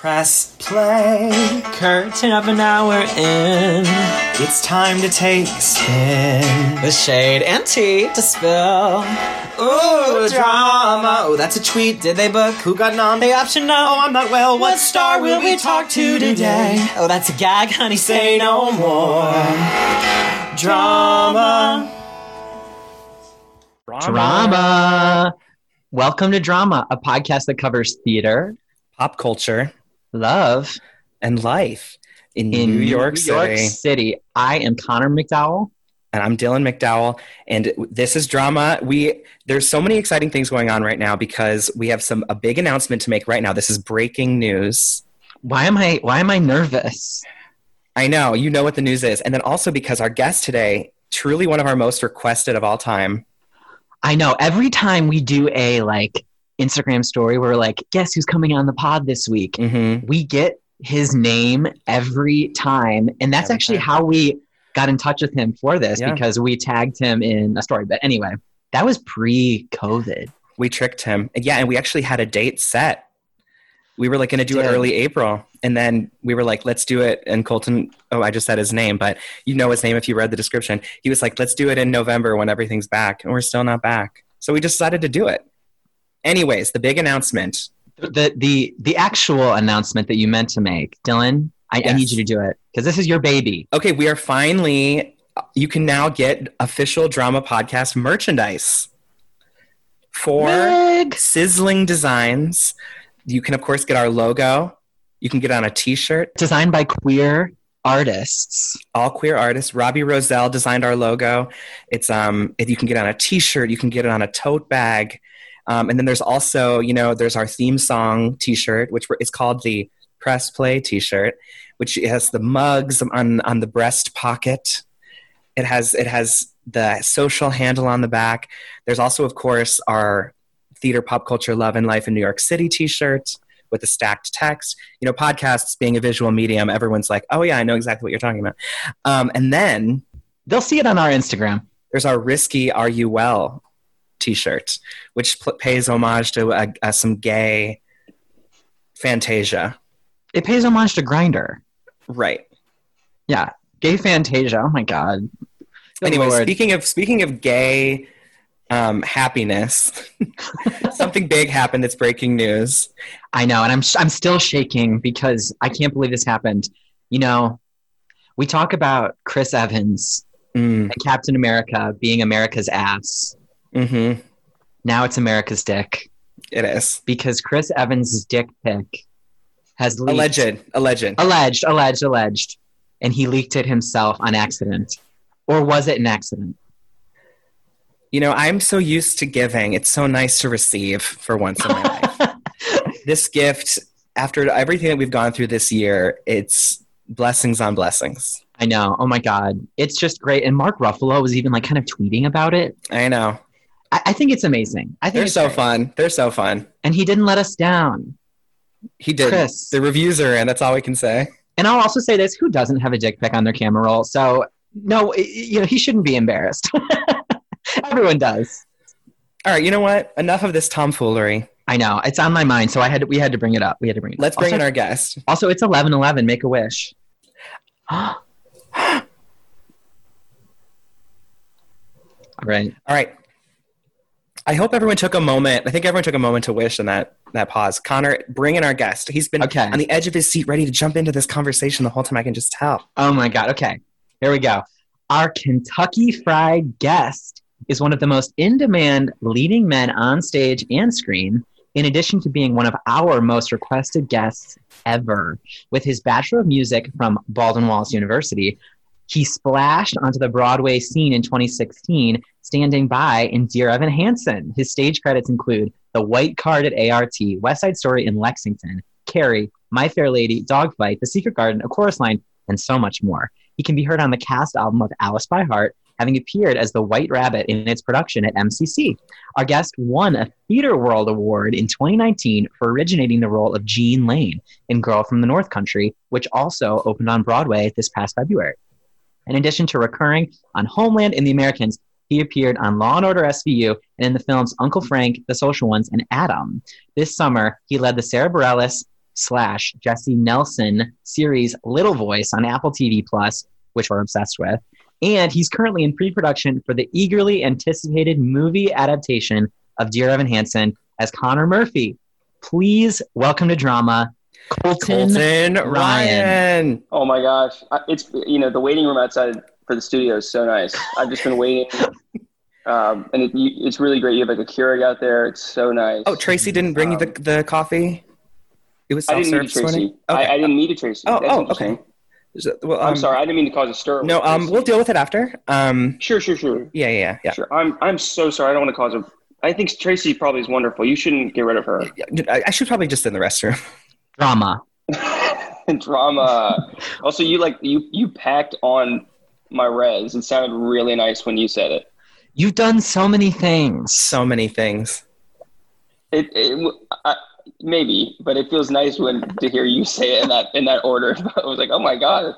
Press play. Curtain up an hour in. It's time to take a spin. With shade and tea to spill. Ooh, drama. Oh, that's a tweet. Did they book? Who got nom? The option no. Oh, I'm not well. What star will we talk to today? Oh, that's a gag, honey. Say no more. Drama. Drama. Welcome to Drama, a podcast that covers theater, Pop culture love, and life in, in New York New City. York City. I am Connor McDowell. and I'm Dylan McDowell, and this is drama. We there's so many exciting things going on right now because we have some a big announcement to make right now. This is breaking news. Why am I why am I nervous? I know you know what the news is, and then also because our guest today, truly one of our most requested of all time. I know every time we do a like Instagram story where we're like, guess who's coming on the pod this week? Mm-hmm. We get his name every time. And that's Every actually time. how we got in touch with him for this Yeah. because we tagged him in a story. But anyway, that was pre COVID. We tricked him, yeah, and we actually had a date set. We were like going to do it early April, and then we were like, "Let's do it." And Colton, oh, I just said his name, but you know his name if you read the description. He was like, "Let's do it in November when everything's back," and we're still not back. So we decided to do it. Anyways, the big announcement. The the the actual announcement that you meant to make, Dylan, I, I need you to do it because this is your baby. Okay, we are finally. You can now get official drama podcast merchandise for Meg. sizzling designs. You can, of course, get our logo. You can get on a T-shirt. Designed by queer artists. All queer artists. Robbie Roselle designed our logo. It's um, if you can get on a T-shirt. You can get it on a tote bag. Um, and then there's also, you know, there's our theme song T-shirt, which it's called the Press Play T-shirt, which has the mugs on on the breast pocket. It has it has the social handle on the back. There's also, of course, our theater, pop culture, love, and life in New York City T-shirt with the stacked text. You know, podcasts being a visual medium, everyone's like, "Oh yeah, I know exactly what you're talking about." Um, and then They'll see it on our Instagram. there's our risky "Are You Well" T-shirt, which pl- pays homage to uh, uh, some gay Fantasia. It pays homage to Grindr. Right. Yeah. Gay Fantasia. Oh my god. Good Anyway, Lord. speaking of speaking of gay um, happiness, something big happened. That's breaking news. I know, and I'm I'm still shaking because I can't believe this happened. You know, we talk about Chris Evans Mm, and Captain America being America's ass. Hmm Now it's America's dick It is because Chris Evans' dick pic has leaked. alleged. Alleged. alleged, alleged, alleged, and he leaked it himself on accident, or was it an accident? You know, I'm so used to giving. It's so nice to receive for once in my life. This gift, after everything that we've gone through this year, it's blessings on blessings. I know. Oh my god, it's just great. And Mark Ruffalo was even like kind of tweeting about it. I know. I, I think it's amazing. I think They're it's so great. fun. They're so fun. and he didn't let us down. He did. Chris. The reviews are in. That's all we can say. And I'll also say this: who doesn't have a dick pic on their camera roll? So no, you know he shouldn't be embarrassed. Everyone does. All right. You know what? Enough of this tomfoolery. I know it's on my mind, so I had to, we had to bring it up. We had to bring it. Let's up. bring also, in our guest. Also, it's eleven eleven. Make a wish. All right. All right. I hope everyone took a moment. I think everyone took a moment to wish in that that pause. Connor, bring in our guest. He's been Okay. on the edge of his seat, ready to jump into this conversation the whole time. I can just tell. Oh my God. Okay. Here we go. Our Kentucky Fried guest is one of the most in demand leading men on stage and screen, in addition to being one of our most requested guests ever. With his Bachelor of Music from Baldwin Wallace University, he splashed onto the Broadway scene in 2016, standing by in Dear Evan Hansen. His stage credits include The White Card at ART, West Side Story in Lexington, Carrie, My Fair Lady, Dogfight, The Secret Garden, A Chorus Line, and so much more. He can be heard on the cast album of Alice by Heart, having appeared as the White Rabbit in its production at MCC. Our guest won a Theater World Award in 2019 for originating the role of Gene Laine in Girl from the North Country, which also opened on Broadway this past February. In addition to recurring on Homeland and The Americans, he appeared on Law and Order SVU and in the films Uncle Frank, The Social Ones, and Adam. This summer, he led the Sara Bareilles slash Jessie Nelson series Little Voice on Apple TV Plus, which we're obsessed with. And he's currently in pre-production for the eagerly anticipated movie adaptation of Dear Evan Hansen as Connor Murphy. Please welcome to drama, Colton, Colton Ryan. Ryan. Oh my gosh, it's you know the waiting room outside for the studio is so nice. I've just been waiting, um, and it, you, it's really great. You have like a Keurig out there. It's so nice. Oh, Tracy didn't bring you the, the coffee? It was I didn't self-serve meet a this morning? Tracy. I, I didn't need a Tracy. Oh, That's oh, okay. Is it- well, I'm um, sorry. I didn't mean to cause a stir. No, um, we'll deal with it after. Um, Sure, sure, sure, yeah, yeah, yeah. sure. I'm I'm so sorry. I don't want to cause a. I think Tracy probably is wonderful. You shouldn't get rid of her. I, I should probably just in the restroom. Drama. Drama. also, you like you you packed on my res. It sounded really nice when you said it. You've done so many things. So many things. It, it I, maybe, but it feels nice when to hear you say it in that in that order. I was like, oh my god.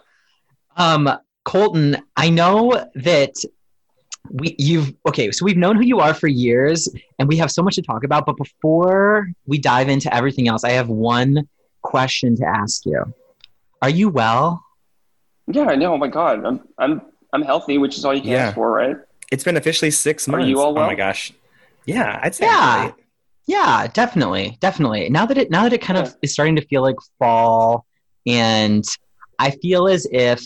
Um, Colton, I know that we you've okay, so we've known who you are for years and we have so much to talk about, but before we dive into everything else, I have one question to ask you. Are you well? Yeah, I know. Oh my god. I'm I'm I'm healthy, which is all you can Yeah. ask for, right? It's been officially six months. Are months. you all well? Oh my gosh. Yeah, I'd say Yeah. Yeah, definitely, definitely. Now that it now that it kind Yeah. of is starting to feel like fall, and I feel as if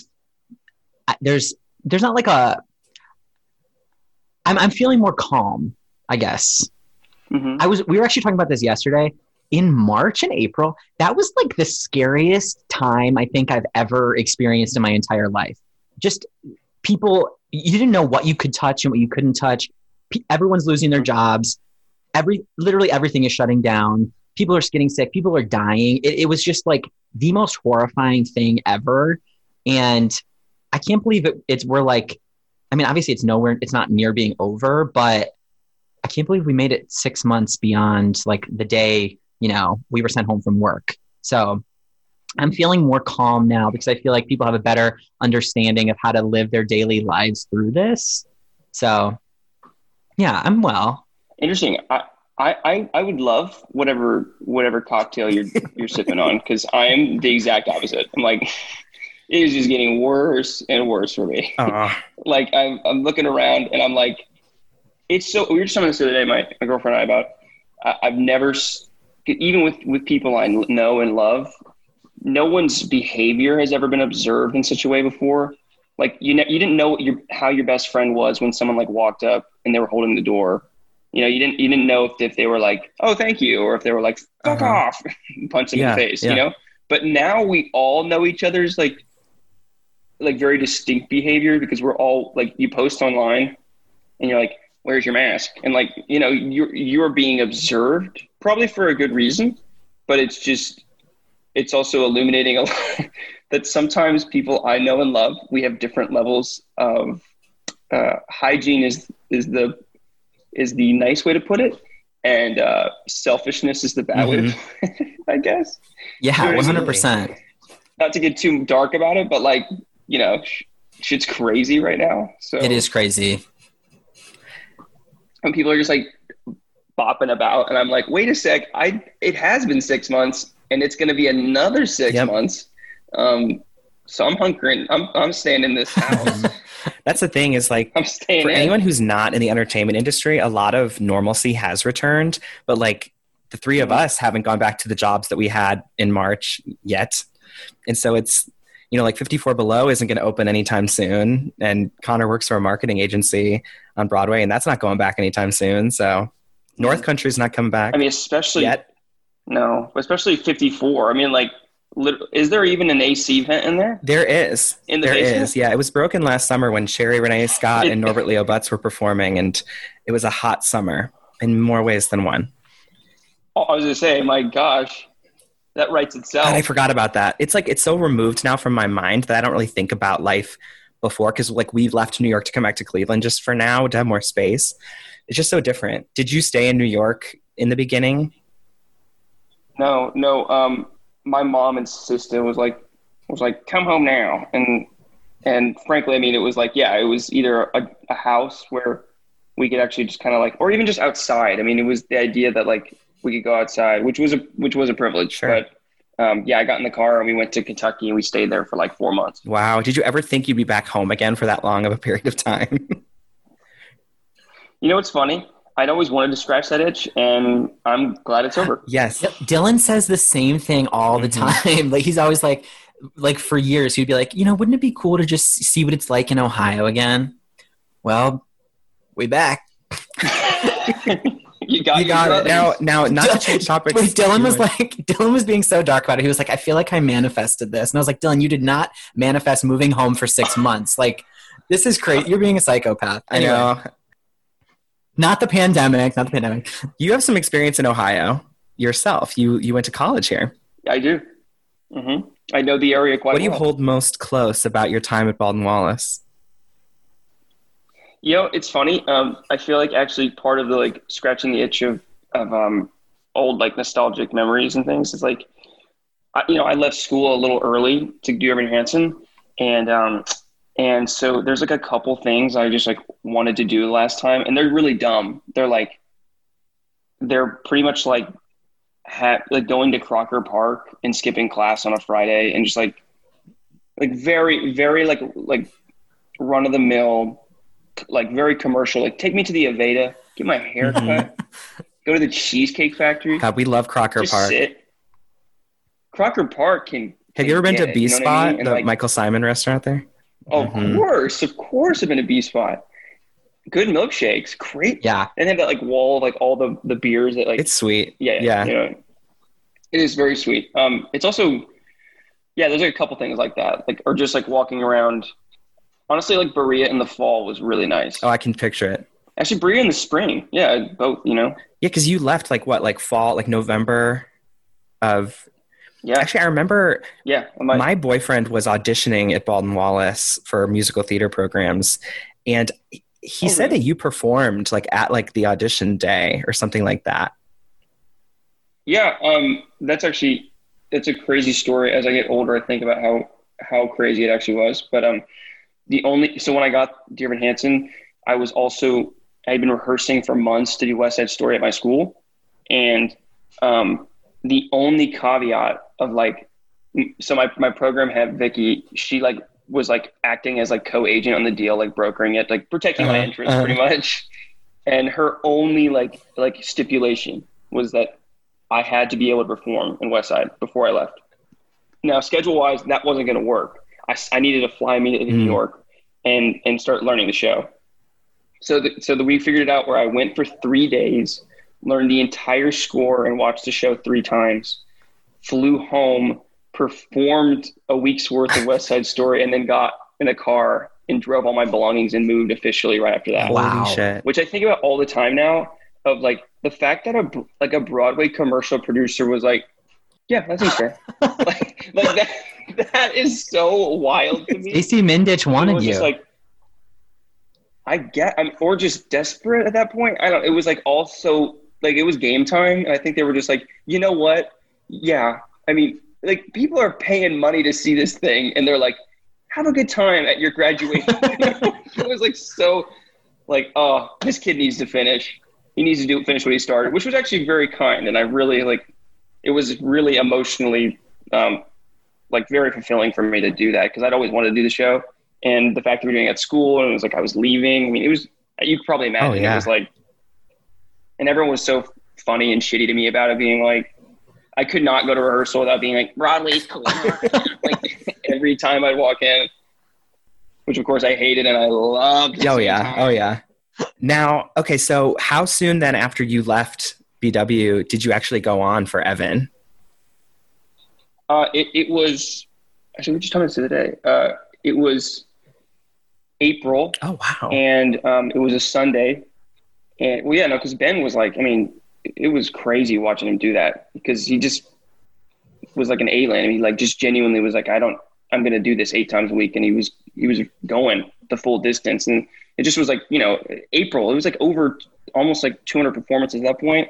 there's there's not like a I'm I'm feeling more calm, I guess. hmm I was we were actually talking about this yesterday. In March and April, that was like the scariest time I think I've ever experienced in my entire life. Just people you didn't know what you could touch and what you couldn't touch. Pe- Everyone's losing their jobs. Every literally everything is shutting down. People are getting sick. People are dying. It, it was just like the most horrifying thing ever. And I can't believe it, it's we're like, I mean, obviously it's nowhere, it's not near being over, but I can't believe we made it six months beyond like the day, you know, we were sent home from work. So I'm feeling more calm now because I feel like people have a better understanding of how to live their daily lives through this. So yeah, I'm well. Interesting. I, I, I, I would love whatever whatever cocktail you're you're sipping on because I'm the exact opposite. I'm like, it is just getting worse and worse for me. Aw. like I'm I'm looking around and I'm like, it's so. We were just talking this the other day, my, my girlfriend and I about. I, I've never, s- even with with people I know and love, no one's behavior has ever been observed in such a way before. Like you, ne- you didn't know what your how your best friend was when someone like walked up and they were holding the door. You know, you didn't you didn't know if, if they were like, "Oh, thank you," or if they were like, "Fuck Uh-huh. off," punch them Yeah, in the face. yeah. You know. But now we all know each other's like like very distinct behavior because we're all like you post online and you're like where's your mask and like you know you're you're being observed probably for a good reason but it's just it's also illuminating a lot that sometimes people i know and love we have different levels of uh, hygiene is is the is the nice way to put it and uh, selfishness is the bad way to put it, i guess Yeah, one hundred percent. not to get too dark about it, but like, you know, sh- shit's crazy right now. So It is crazy. And people are just like bopping about, and I'm like, wait a sec, I it has been six months, and it's going to be another six Yep. months. Um, so I'm hunkering. I'm I'm staying in this house. That's the thing is like I'm staying for in. anyone who's not in the entertainment industry, a lot of normalcy has returned, but like the three of us haven't gone back to the jobs that we had in March yet. And so it's, you know, like 54 Below isn't going to open anytime soon. And Connor works for a marketing agency on Broadway, and that's not going back anytime soon. So North Country's not coming back I mean, especially yet. no, especially 54. I mean, like, is there even an AC vent in there? There is. In the There basement? is. Yeah, it was broken last summer when Sherie Rene Scott and Norbert Leo Butz were performing, and it was a hot summer in more ways than one. Oh, I was gonna say, my gosh, that writes itself. God, I forgot about that. It's like it's so removed now from my mind that I don't really think about life before because like we left New York to come back to Cleveland just for now to have more space. It's just so different. Did you stay in New York in the beginning? No, no. Um, my mom insisted was like, was like, come home now, and and frankly, I mean, it was like, yeah, it was either a, a house where we could actually just kind of like, or even just outside. I mean, it was the idea that like we could go outside, which was a which was a privilege, Sure. but um, yeah, I got in the car and we went to Kentucky and we stayed there for like four months. Wow. Did you ever think you'd be back home again for that long of a period of time? you know what's funny? I'd always wanted to scratch that itch, and I'm glad it's over. yes. Dylan says the same thing all the Mhm. time. like he's always like, like for years he'd be like, you know, wouldn't it be cool to just see what it's like in Ohio again? Well, we back. you got, You got it. Now, now, not to change topics. Wait, Dylan was like, Dylan was being so dark about it. He was like, I feel like I manifested this, and I was like, Dylan, you did not manifest moving home for six months. Like, this is crazy. You're being a psychopath. I Anyway, know. Not the pandemic. Not the pandemic. You have some experience in Ohio yourself. You you went to college here. I do. Mm-hmm. I know the area quite What do you hold most close about your time at Baldwin Wallace? You know, it's funny. Um, I feel like actually part of the like scratching the itch of of um, old like nostalgic memories and things is like, I, you know, I left school a little early to do Evan Hansen, and um, and so there's like a couple things I just like wanted to do last time, and they're really dumb. They're like, they're pretty much like, ha- like going to Crocker Park and skipping class on a Friday, and just like, like very very like like run of the mill like very commercial. Like take me to the Aveda, get my hair cut, Mm-hmm. go to the Cheesecake Factory, God, we love Crocker just Park. sit. Crocker Park can. Have you ever been to B Spot, I mean? The like, Michael Symon restaurant there? Of Mhm. course, of course, I've been to B Spot. Good milkshakes, great. Yeah. And they have that like wall of like all the the beers that like It's sweet. yeah yeah. you know, it is very sweet. Um, it's also yeah, there's like a couple things like that, like or just like walking around. Honestly, like Berea in the fall was really nice. Oh, I can picture it. Actually, Berea in the spring, yeah, both. You know, Yeah, because you left like what, like fall, like November of. yeah, Actually, I remember yeah. Might- my boyfriend was auditioning at Baldwin Wallace for musical theater programs, and he Oh, said really? that you performed like at like the audition day or something like that. Yeah, um, that's actually it's a crazy story. As I get older, I think about how how crazy it actually was. But um, the only so when I got Dear Evan Hansen, I was also I had been rehearsing for months to do West Side Story at my school, and um, the only caveat of like, so my my program had Vicky. She like was like acting as like co-agent on the deal, like brokering it, like protecting my Uh-huh, interests uh-huh. pretty much. And her only like like stipulation was that I had to be able to perform in West Side before I left. Now, schedule wise, that wasn't going to work. I, s- I needed to fly immediately to New Mm. York and and start learning the show. So the, so the, we figured it out where I went for three days, learned the entire score and watched the show three times, flew home, performed a week's worth of West Side Story, and then got in a car and drove all my belongings and moved officially right after that Wow. Shit! which I think about all the time now. Of like the fact that a like a Broadway commercial producer was like, "Yeah, that seems fair." like, like that that is so wild to me. Stacey Mindich wanted you. like, I get, I'm, or just desperate at that point. I don't. It was like also like it was game time, and I think they were just like, you know what? Yeah, I mean, like people are paying money to see this thing, and they're like, have a good time at your graduation. it was like so, like, oh, this kid needs to finish. He needs to do finish what he started, which was actually very kind, and I really like. It was really emotionally, um, like very fulfilling for me to do that because I'd always wanted to do the show, and the fact that we were doing it at school and it was like I was leaving. I mean, it was you could probably imagine Oh, yeah. it was like, and everyone was so funny and shitty to me about it, being like, I could not go to rehearsal without being like Broadway's cool. like every time I'd walk in, which of course I hated and I loved. Oh yeah, time. oh yeah. Now, okay, so how soon then after you left BW did you actually go on for Evan? Uh, it, it was actually we just told us the other day. Uh, it was April, Oh wow! and um, it was a Sunday. And well, yeah, no, because Ben was like, I mean, it, was crazy watching him do that because he just was like an alien. I mean, like just genuinely was like, I don't, I'm going to do this eight times a week, and he was he was going the full distance, and it just was like, you know, April. It was like over almost like 200 performances at that point,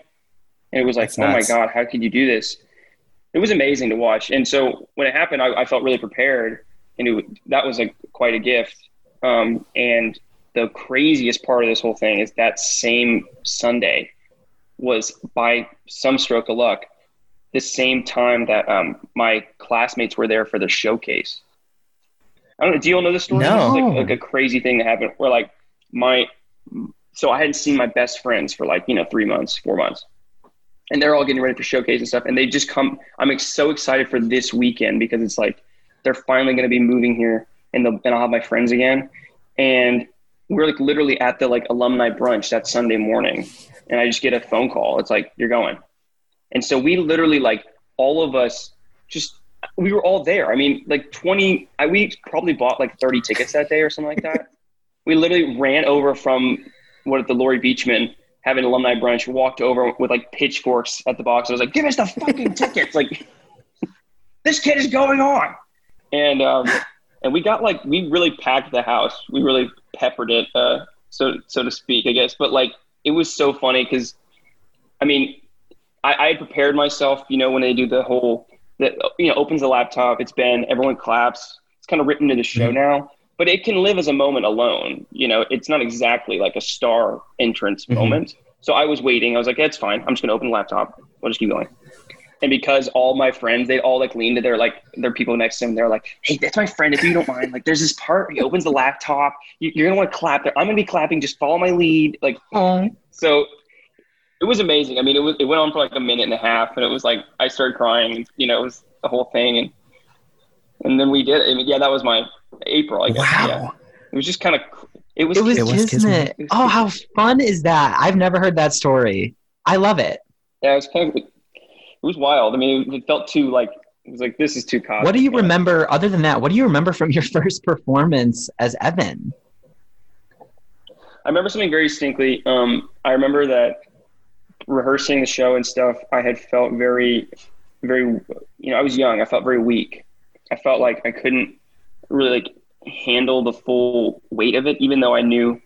and it was like, That's oh my god, how could you do this? It was amazing to watch, and so when it happened, I, I felt really prepared, and it, that was like quite a gift. Um, and the craziest part of this whole thing is that same Sunday was by some stroke of luck the same time that um, my classmates were there for the showcase. I don't know. Do you all know this story? No. Like, like a crazy thing that happened where like my so I hadn't seen my best friends for like you know three months, four months, and they're all getting ready for showcase and stuff. And they just come. I'm so excited for this weekend because it's like they're finally going to be moving here, and they'll, and I'll have my friends again. And we're like literally at the like alumni brunch that Sunday morning, and I just get a phone call. It's like you're going, and so we literally like all of us just we were all there. I mean, like 20, I, we probably bought like 30 tickets that day or something like that. we literally ran over from what the Laurie Beechman having alumni brunch, walked over with like pitchforks at the box. I was like, give us the fucking tickets. Like, this kid is going on. And, um, and we got like, we really packed the house. We really peppered it, uh, so, so to speak, I guess. But like, it was so funny because, I mean, I, I had prepared myself, you know, when they do the whole, that you know opens the laptop. It's been everyone claps. It's kind of written in the show Mhm. now, but it can live as a moment alone. You know, it's not exactly like a star entrance Mhm. moment. So I was waiting. I was like, "That's fine. I'm just gonna open the laptop. We'll just keep going." And because all my friends, they all like lean to their like their people next to them. They're like, "Hey, that's my friend. If you don't mind, like, there's this part. He opens the laptop. You, you're gonna want to clap there. I'm gonna be clapping. Just follow my lead. Like, so it was amazing. I mean, it was it went on for like a minute and a half, and it was like I started crying. And, you know, it was the whole thing, and and then we did. it. I mean, yeah, that was my April. I guess. wow. Yeah. It was just kind of. It was. It was, It was Kismet. Kismet. Oh, how fun is that? I've never heard that story. I love it. Yeah, it was kind of. It was wild. I mean, it felt too like. It was like this is too cosmic. What do you remember, other than that, what do you remember from your first performance as Evan? I remember something very distinctly. Um, I remember that rehearsing the show and stuff, I had felt very, very, you know, I was young. I felt very weak. I felt like I couldn't really like handle the full weight of it, even though I knew,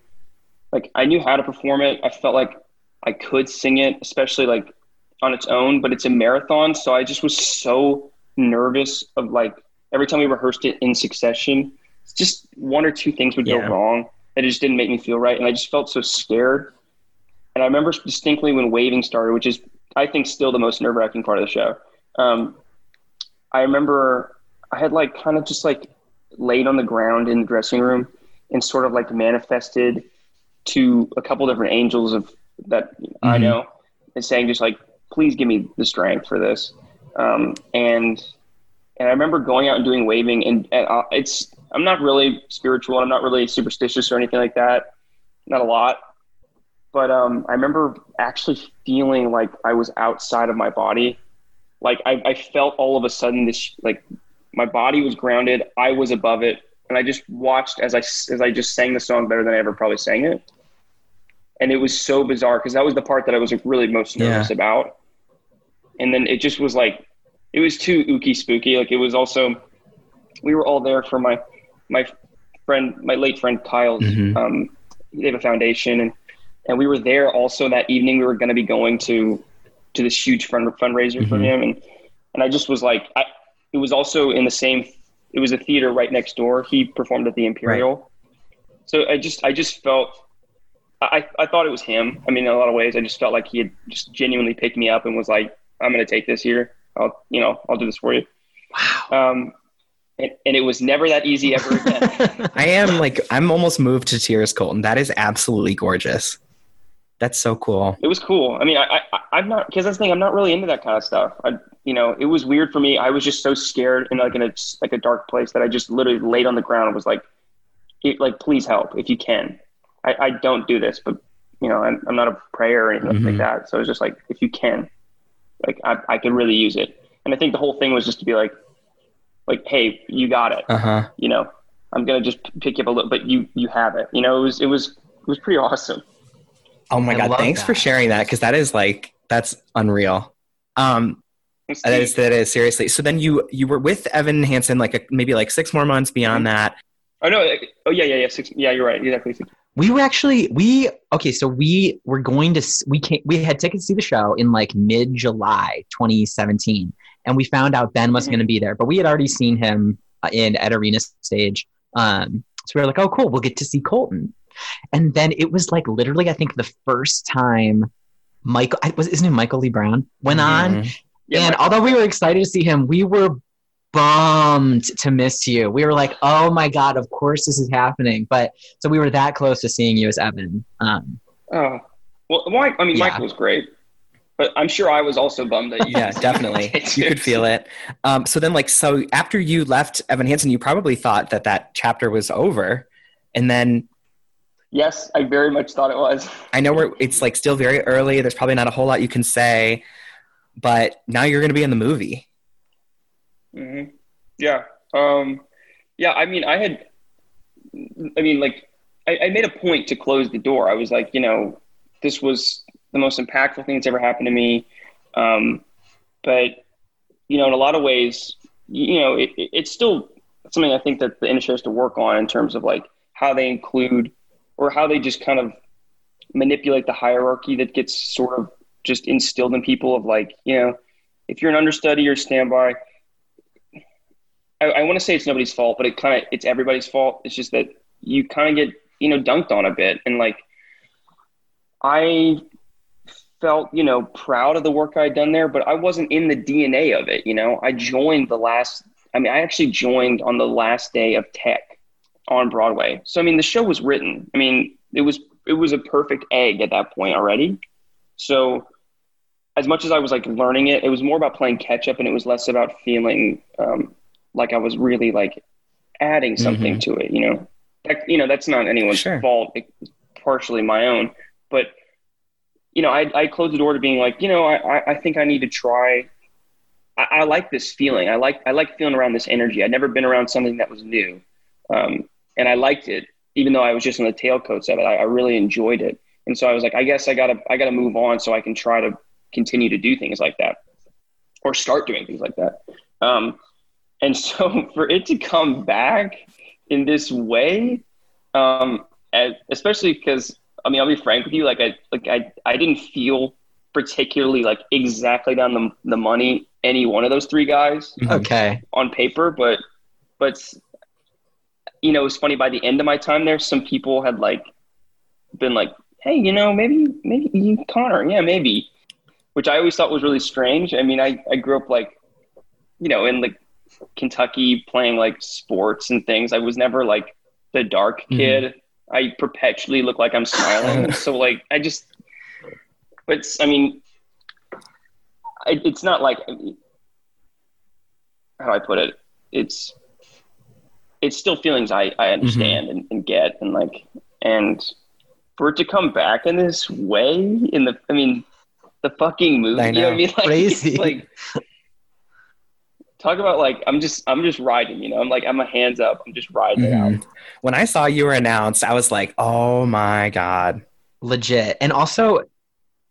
like, I knew how to perform it. I felt like I could sing it, especially like on its own, but it's a marathon. So I just was so nervous of like every time we rehearsed it in succession, just one or two things would Yeah. go wrong that it just didn't make me feel right. And I just felt so scared. And I remember distinctly when waving started, which is, I think, still the most nerve wracking part of the show. Um, I remember I had like kind of just like laid on the ground in the dressing room and sort of like manifested to a couple different angels of that I Mhm. know and saying just like, please give me the strength for this. Um, and and I remember going out and doing waving, and, and uh, it's I'm not really spiritual, I'm not really superstitious or anything like that, not a lot. But um, I remember actually feeling like I was outside of my body, like I, I felt all of a sudden this like my body was grounded, I was above it, and I just watched as I as I just sang the song better than I ever probably sang it, and it was so bizarre because that was the part that I was really most nervous about, and then it just was like it was too ooky spooky. Like it was also, we were all there for my my friend, my late friend Kyle's. Mhm. Um, they have a foundation, and and we were there also that evening. We were going to be going to to this huge fund, fundraiser for Mhm. him, and and I just was like, I, it was also in the same. It was a theater right next door. He performed at the Imperial, right. so I just I just felt. I, I thought it was him. I mean, in a lot of ways, I just felt like he had just genuinely picked me up and was like, "I'm going to take this here. I'll, you know, I'll do this for you." Wow. Um, and, and it was never that easy ever again. I am like I'm almost moved to tears, Colton. That is absolutely gorgeous. That's so cool. it was cool. I mean, I, I I'm not because that's the thing. I'm not really into that kind of stuff. I, you know, it was weird for me. I was just so scared and like in a like a dark place that I just literally laid on the ground and was like, it, like, please help if you can. I, I don't do this, but you know, I'm, I'm not a prayer or anything like Mhm. that. So it's just like, if you can, like, I, I could really use it. And I think the whole thing was just to be like, like, hey, you got it. Uh huh. You know, I'm gonna just pick you up a little, but you you have it. You know, it was it was it was pretty awesome. Oh my I god! love Thanks for sharing that because that is like that's unreal. Um, that is that is seriously. So then you you were with Evan Hansen like a, maybe like six more months beyond that. Oh no! Oh yeah, yeah, yeah. Six, yeah, you're right. Exactly. We were actually we okay, so we were going to s- we came we had tickets to see the show in like mid July 2017, and we found out Ben was Mhm. going to be there, but we had already seen him uh, in at arena stage. Um, so we were like, oh cool, we'll get to see Colton, and then it was like literally I think the first time Michael I, was isn't it Michael Lee Brown went on Mhm. Yeah, and Michael- although we were excited to see him, we were bummed to miss you. We were like, "Oh my god, of course this is happening!" But so we were that close to seeing you as Evan. Um, Oh, well, Mike, I mean, Yeah. Michael was great, but I'm sure I was also bummed that you. yeah, definitely. you could feel it. Um, so then, like, so after you left Evan Hansen, you probably thought that that chapter was over, and then Yes, I very much thought it was. I know we're it's like still very early. There's probably not a whole lot you can say, but now you're going to be in the movie. hmm Yeah. Um, yeah. I mean, I had. I mean, like, I, I made a point to close the door. I was like, you know, this was the most impactful thing that's ever happened to me. Um, but you know, in a lot of ways, you know, it, it, it's still something I think that the industry has to work on in terms of like how they include or how they just kind of manipulate the hierarchy that gets sort of just instilled in people of like, you know, if you're an understudy or standby, I, I want to say it's nobody's fault, but it kind of it's everybody's fault. It's just that you kind of get you know dunked on a bit, and like I felt you know proud of the work I'd done there, but I wasn't in the DNA of it. You know, I joined the last. I mean, I actually joined on the last day of Tech on Broadway. So I mean, the show was written. I mean, it was it was a perfect egg at that point already. So as much as I was like learning it, it was more about playing catch up, and it was less about feeling um, like I was really like adding something to it. You know, that, you know that's not anyone's Sure. fault. It's partially my own, but you know, I, I closed the door to being like, you know, I, I- I think I need to try. I, I like this feeling. I like I like feeling around this energy. I'd never been around something that was new, um, and I liked it, even though I was just on the tailcoats of it. I, I really enjoyed it, and so I was like, I guess I gotta I gotta move on so I can try to continue to do things like that, or start doing things like that. Um, and so for it to come back in this way, um, especially because I mean I'll be frank with you, like I like I I didn't feel particularly like exactly down the the money any one of those three guys okay, on paper, but but you know, it was funny. By the end of my time there, some people had like been like, "Hey, you know, maybe maybe you Connor, yeah, maybe," which I always thought was really strange. I mean, I I grew up like, you know, in like Kentucky playing like sports and things. I was never like the dark Mhm. kid. I perpetually look like I'm smiling. so like, I just, but I mean, it, it's not like how do I put it? It's it's still feelings I, I understand and, and get and like and for it to come back in this way in the I mean the fucking movie I you know what I mean like, Crazy. like talk about like I'm just I'm just riding you know I'm like I'm a hands up I'm just riding it out Mhm. When I saw you were announced, I was like, "Oh my god!" legit, and also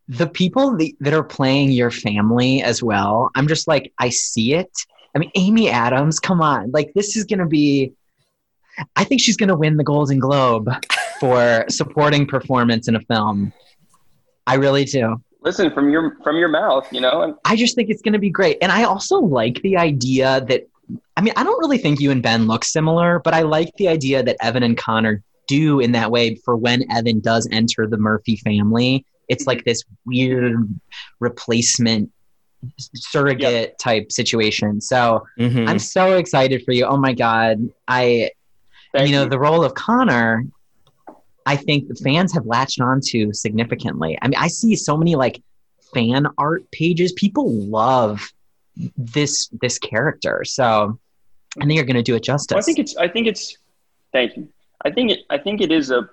the people the, that are playing your family as well. I'm just like, I see it. I mean, Amy Adams, come on, like this is gonna be. I think she's gonna win the Golden Globe for supporting performance in a film. I really do. listen from your from your mouth you know and I just think it's going to be great. And I also like the idea that, I mean, I don't really think you and Ben look similar, but I like the idea that Evan and Connor do in that way for when Evan does enter the Murphy family. It's like this weird replacement surrogate type situation. So Mhm. I'm so excited for you. Oh my God. I, thank you know, you. the role of Connor, I think the fans have latched onto significantly. I mean, I see so many like fan art pages. People love this this character. So I think you're going to do it justice. Well, I think it's. I think it's. Thank you. I think it. I think it is a.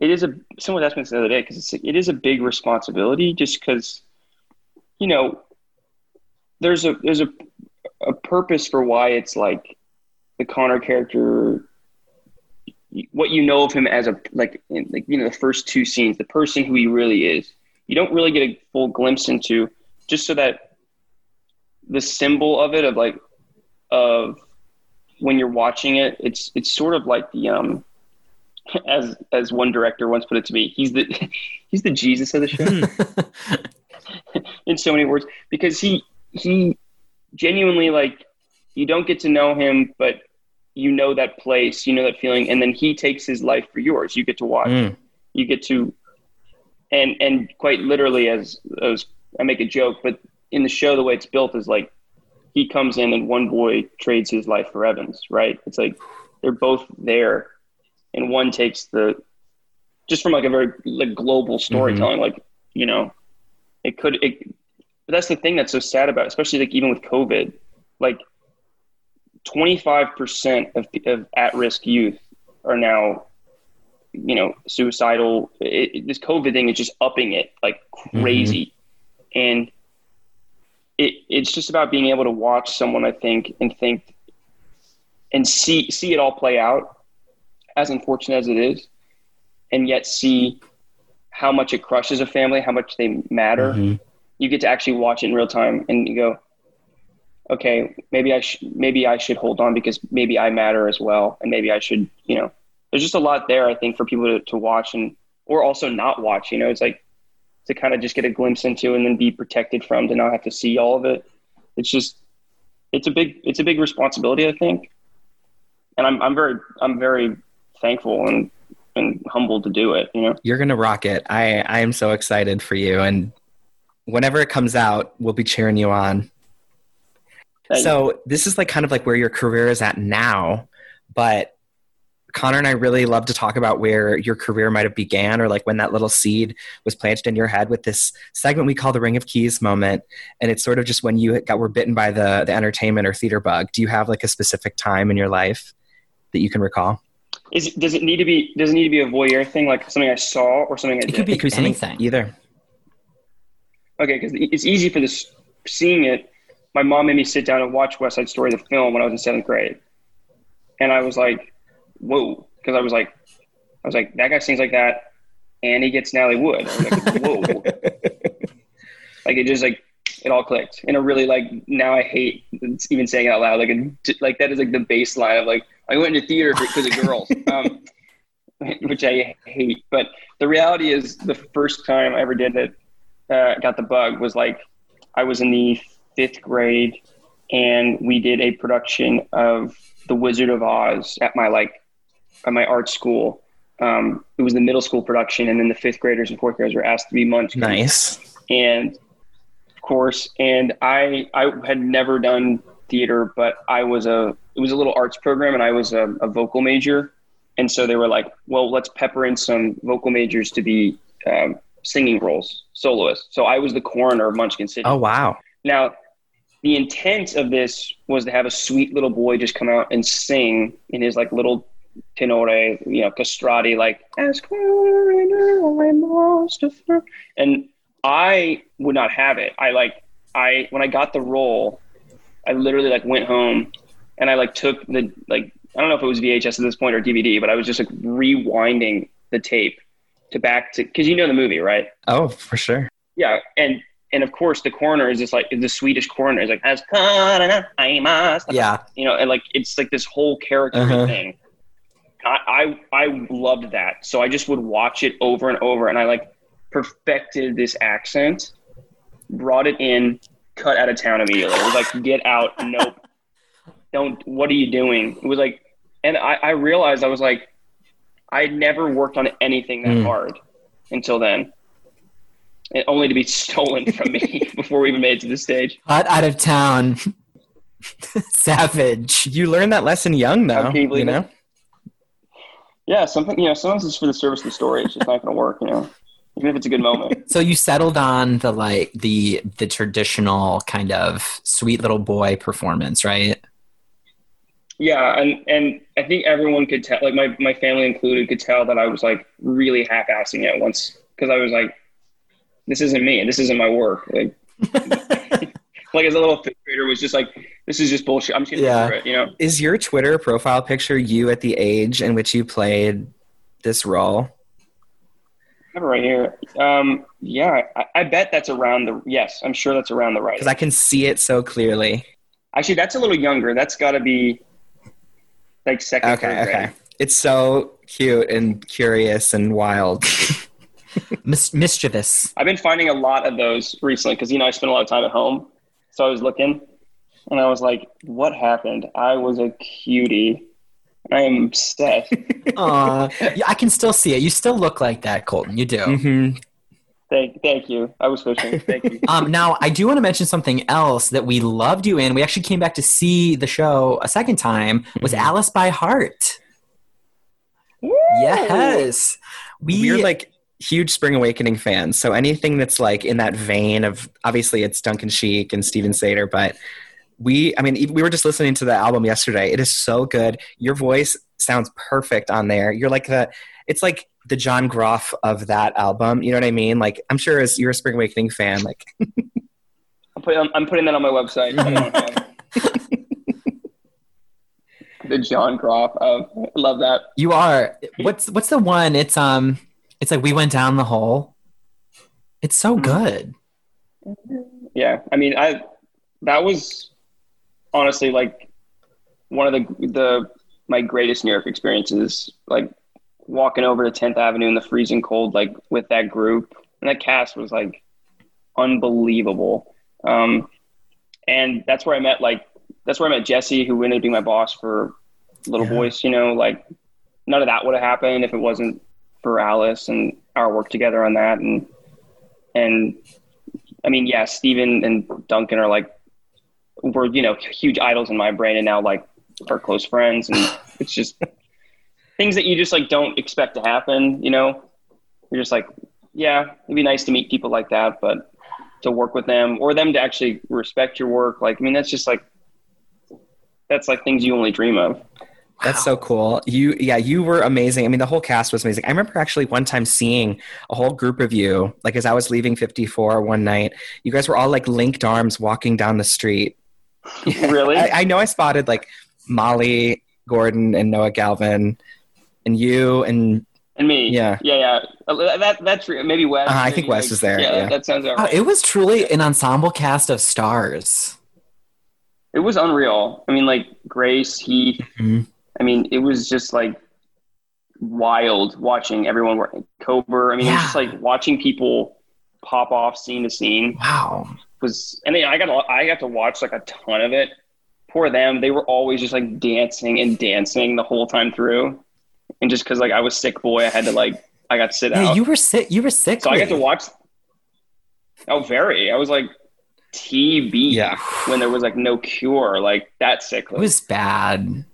It is a. Someone asked me this the other day because it's. It is a big responsibility, just because. You know. There's a there's a a purpose for why it's like the Connor character. What you know of him as a like in, like you know the first two scenes, the person who he really is. You don't really get a full glimpse into just so that the symbol of it of like of when you're watching it, it's it's sort of like the um as as one director once put it to me, he's the he's the Jesus of the show in so many words because he he genuinely like you don't get to know him, but you know that place, you know that feeling, and then he takes his life for yours. You get to watch. Mm. You get to, and and quite literally, as as I make a joke, but in the show, the way it's built is like he comes in and one boy trades his life for Evans, right? It's like they're both there, and one takes the just from like a very like global storytelling, like you know, it could it. But that's the thing that's so sad about, it, especially like even with COVID, like twenty five percent of of at risk youth are now you know suicidal. It, it- this covid thing is just upping it like crazy. And it, it's just about being able to watch someone i think and think and see see it all play out as unfortunate as it is and yet see how much it crushes a family how much they matter. Mhm. you get to actually watch it in real time and you go okay maybe i should maybe i should hold on because maybe i matter as well and maybe i should you know there's just a lot there i think for people to, to watch and or also not watch you know it's like to kind of just get a glimpse into and then be protected from to not have to see all of it it's just it's a big it's a big responsibility i think and i'm, I'm very i'm very thankful and and humbled to do it you know You're gonna rock it. I I am so excited for you, and whenever it comes out, we'll be cheering you on. Thank you. So this is like kind of like where your career is at now, but Connor and I really love to talk about where your career might have began or like when that little seed was planted in your head with this segment we call the Ring of Keys moment. And it's sort of just when you got were bitten by the the entertainment or theater bug. Do you have like a specific time in your life that you can recall? is it, does it need to be does it need to be a voyeur thing like something i saw or something i It did could be It could be something anything. either. Okay, because it's easy for this seeing it. My mom made me sit down and watch West Side Story, the film, when I was in seventh grade, and I was like, "Whoa!" Because I was like, I was like, that guy sings like that, and he gets Natalie Wood. I was like, "Whoa!" like it just like it all clicked in a really like now I hate even saying it out loud. Like a, like that is like the baseline of like I went into theater because of girls. Um, which I hate, but the reality is the first time I ever did it, uh, got the bug was like I was in the fifth grade and we did a production of The Wizard of Oz at my like at my art school. Um, it was the middle school production, and then the fifth graders and fourth graders were asked to be munchkins. Nice. And of course, and I I had never done theater, but I was a it was a little arts program, and I was a, a vocal major, and so they were like, well, let's pepper in some vocal majors to be um, singing roles, soloists. So I was the coroner of Munchkin City. Oh wow. Now, the intent of this was to have a sweet little boy just come out and sing in his like little tenore, you know, castrati, like as coroner I must affirm. And I would not have it. I like I when I got the role, I literally like went home and I like took the like I don't know if it was VHS at this point or DVD, but I was just like rewinding the tape to back to because you know the movie, right? Oh, for sure. Yeah, and and of course the coroner is just like the Swedish coroner is like as coroner I must, Yeah. you know, and like it's like this whole character Uh-huh. thing. I, I I loved that, so I just would watch it over and over, and I like perfected this accent, brought it in, cut out of town immediately. It was like get out, nope, don't. What are you doing? It was like, and I, I realized I was like, I had never worked on anything that Mm. hard until then, only to be stolen from me before we even made it to the stage. Hot out of town. Savage. You learned that lesson young though. You you know? Yeah, something you know. Sometimes it's for the service of the story. It's just not going to work, you know. Even if it's a good moment. So you settled on the like the the traditional kind of sweet little boy performance, right? Yeah, and and I think everyone could tell, like my my family included, could tell that I was like really half-assing it once because I was like, this isn't me. and This isn't my work. Like, like as a little fifth grader, was just like, this is just bullshit. I'm just gonna Yeah. it, you know. Is your Twitter profile picture you at the age in which you played this role? I have it right here. Um, yeah, I, I bet that's around the. Yes, I'm sure that's around the right. Because I can see it so clearly. Actually, that's a little younger. That's got to be like second, Okay, third grade. okay. It's so cute and curious and wild. Mis- mischievous. I've been finding a lot of those recently because you know I spend a lot of time at home, so I was looking, and I was like, "What happened? I was a cutie. I am obsessed." Aw. yeah, I can still see it. You still look like that, Colton. You do. hmm Thank, thank you. I was fishing. Thank you. Um, now, I do want to mention something else that we loved you in. We actually came back to see the show a second time. Was Mhm. Alice by Heart? Woo! Yes, we We're like huge Spring Awakening fans. So anything that's like in that vein of obviously it's Duncan Sheik and Steven Sater, but we, I mean, we were just listening to the album yesterday. It is so good. Your voice sounds perfect on there. You're like the, it's like the John Groff of that album. You know what I mean? Like, I'm sure as you're a Spring Awakening fan, like, I'm, put, I'm, I'm putting that on my website. I don't have- the John Groff. Of, I love that. you are. What's what's the one? It's um, it's like we went down the hole. It's so Hmm. good. Yeah, I mean, I that was honestly like one of the the my greatest New York experiences. Like walking over to Tenth Avenue in the freezing cold, like with that group and that cast was like unbelievable. Um, and that's where I met like that's where I met Jessie, who ended up being my boss for Little Yeah. Voice. You know, like none of that would have happened if it wasn't for Alice and our work together on that. And and I mean, yeah, Steven and Duncan are like were you know huge idols in my brain, and now like are close friends, and it's just things that you just like don't expect to happen. You know, you're just like, yeah, it'd be nice to meet people like that, but to work with them or them to actually respect your work, like I mean, that's just like that's like things you only dream of. That's so cool. You, yeah, you were amazing. I mean, the whole cast was amazing. I remember actually one time seeing a whole group of you, like as I was leaving 54 one night, you guys were all like linked arms walking down the street. Really? I, I know I spotted like Molly Gordon and Noah Galvin and you and And me, Yeah. yeah, yeah. Uh, That that's re- maybe Wes. Uh, I think maybe, Wes like- is there, Yeah, yeah. That, that sounds about Wow, right. it was truly an ensemble cast of stars. It was unreal. I mean, like Grace, Heath. Mhm. I mean, it was just like wild watching everyone work. Kober. I mean, it was just like watching people pop off scene to scene Wow. was. And then I got I got to watch like a ton of it. Poor them. They were always just like dancing and dancing the whole time through. And just because like I was sick boy, I had to like I got to sit Yeah, out. you were sick. You were sick. so I got to watch. Oh, very. I was like TB. Yeah. When there was like no cure, like that sick. It was bad.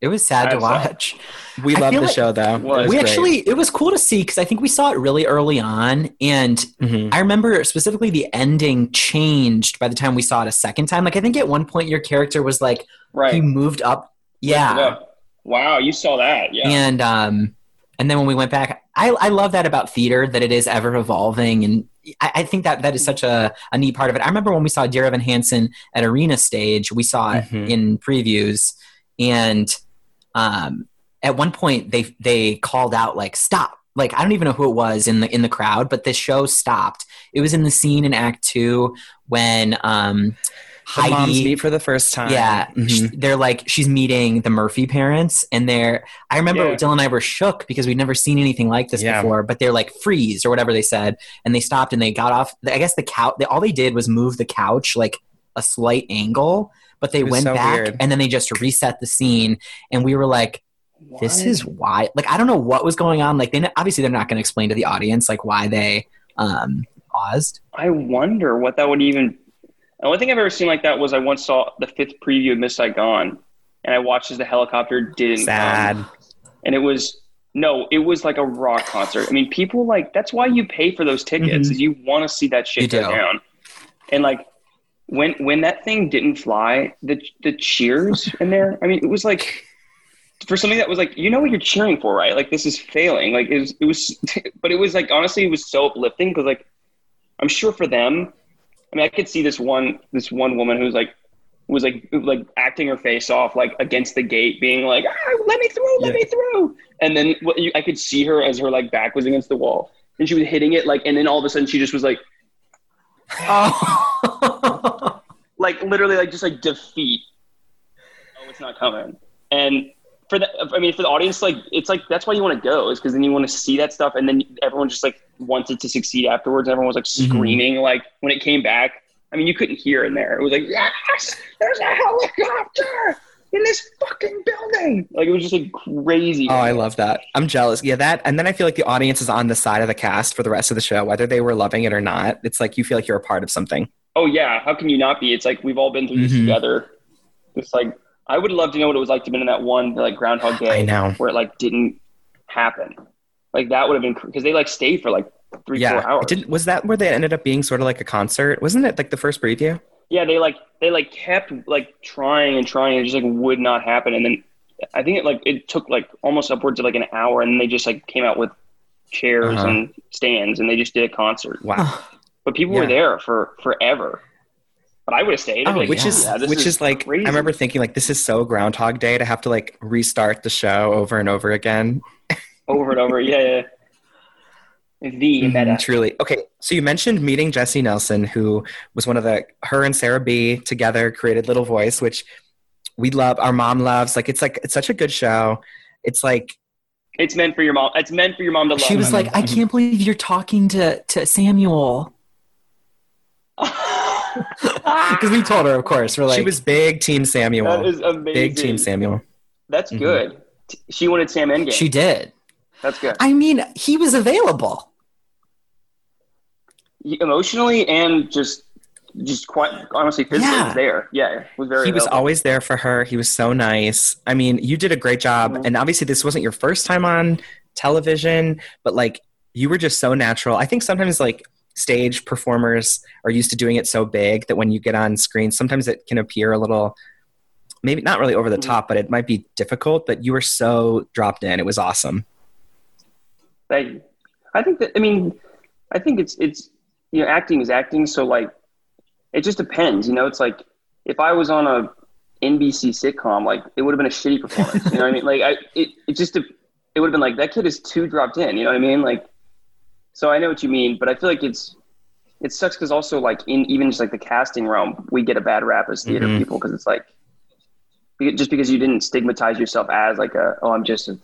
It was sad I to saw- watch. we I loved the like- show though. Was was we great. actually, it was cool to see because I think we saw it really early on, and Mhm. I remember specifically the ending changed by the time we saw it a second time. Like I think at one point your character was like right. he moved up, yeah, Yeah. Wow, you saw that. Yeah. and um, and then when we went back, I I love that about theater that it is ever evolving, and I, I think that that is such a a neat part of it. I remember when we saw Dear Evan Hansen at Arena Stage, we saw it Mhm. in previews, and um, at one point they they called out like stop. Like I don't even know who it was in the in the crowd, but the show stopped. It was in the scene in Act Two when um, The moms Heidi meet for the first time. yeah, Mhm. sh- they're like she's meeting the Murphy parents, and they're. I remember Yeah. Dylan and I were shook because we'd never seen anything like this Yeah. before. But they're like freeze or whatever they said, and they stopped and they got off. I guess the couch. All they did was move the couch like a slight angle, but they went so back weird. and then they just reset the scene, and we were like, "This What? is why." Like I don't know what was going on. Like they obviously they're not going to explain to the audience like why they um paused. I wonder what that would even. The only thing I've ever seen like that was I once saw the fifth preview of Miss Saigon, and I watched as the helicopter didn't Sad. come, and it was no, it was like a rock concert. I mean, people like that's why you pay for those tickets Mhm. is you want to see that shit go down, and like when when that thing didn't fly, the the cheers in there. I mean, it was like for something that was like you know what you're cheering for, right? Like this is failing. Like it was, it was but it was like honestly, it was so uplifting because like I'm sure for them, I mean, I could see this one this one woman who's like was like like acting her face off like against the gate, being like, ah, "Let me through, let Yeah. me through," and then what you, I could see her as her like back was against the wall, and she was hitting it like, and then all of a sudden she just was like, Oh. Like literally like just like defeat. Oh, it's not coming, and for the I mean for the audience like it's like that's why you want to go is because then you want to see that stuff and then everyone just like wanted to succeed afterwards. Everyone was like Mhm. screaming like when it came back. I mean you couldn't hear in there. It was like yes, there's a helicopter in this fucking fucking building. Like it was just like crazy. Oh, I love that. I'm jealous. Yeah, that. And then I feel like the audience is on the side of the cast for the rest of the show, whether they were loving it or not. It's like you feel like you're a part of something. Oh yeah, how can you not be? It's like we've all been through this Mhm. together. It's like I would love to know what it was like to be in that one like Groundhog Day I know. where it like didn't happen. Like that would have been because they like stayed for like three yeah. four hours. It didn't, was that where they ended up being sort of like a concert? Wasn't it like the first preview? yeah, they like they like kept like trying and trying and it just like would not happen. And then I think it like it took like almost upwards of like an hour, and they just like came out with chairs Uh-huh. and stands, and they just did a concert. Wow. But people were there for forever. But I would have stayed. Oh, like, which yeah. is yeah, which is, like crazy. I remember thinking like this is so Groundhog Day to have to like restart the show over and over again. over and over. Yeah, yeah. The Mhm, meta. truly. Okay, so you mentioned meeting Jessie Nelson, who was one of the her and Sara B together created Little Voice, which we love. Our mom loves. Like it's like it's such a good show. It's like It's meant for your mom. It's meant for your mom to love. She was like, I can't believe you're talking to, to Samuel. Because we told her, of course. We're like, she was big Team that Samuel. is amazing. Big Team Samuel. That's Mhm. good. T- She wanted Sam Endgame. she did. That's good. I mean, he was available. Emotionally and just, just quite honestly, physically Yeah. was there. Yeah, was very. He was always there for her. He was so nice. I mean, you did a great job. Mhm. And obviously, this wasn't your first time on television, but like you were just so natural. I think sometimes like stage performers are used to doing it so big that when you get on screen, sometimes it can appear a little, maybe not really over the Mhm. top, but it might be difficult. But you were so dropped in. It was awesome. Thank you. I think that I mean, I think it's it's you know acting is acting. So like, it just depends. You know, it's like if I was on a NBC sitcom, like it would have been a shitty performance. you know what I mean? Like I it it just it would have been like that kid is too dropped in. You know what I mean? Like, so I know what you mean, but I feel like it's it sucks because also like in even just like the casting realm, we get a bad rap as theater Mhm. people because it's like just because you didn't stigmatize yourself as like a oh I'm just a,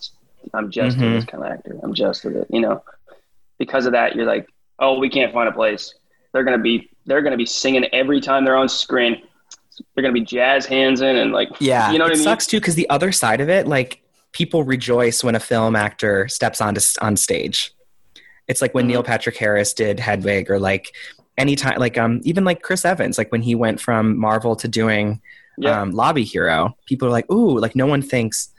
I'm just Mhm. this kind of actor. I'm just with it. You know, because of that, you're like oh we can't find a place. They're gonna be they're gonna be singing every time they're on screen. They're gonna be jazz hands in and like Yeah. you know what it I mean. sucks too because the other side of it, like people rejoice when a film actor steps onto on stage. It's like when Mhm. Neil Patrick Harris did Hedwig, or like anytime, like um, even like Chris Evans, like when he went from Marvel to doing Yeah. um, Lobby Hero. People are like, ooh, like no one thinks,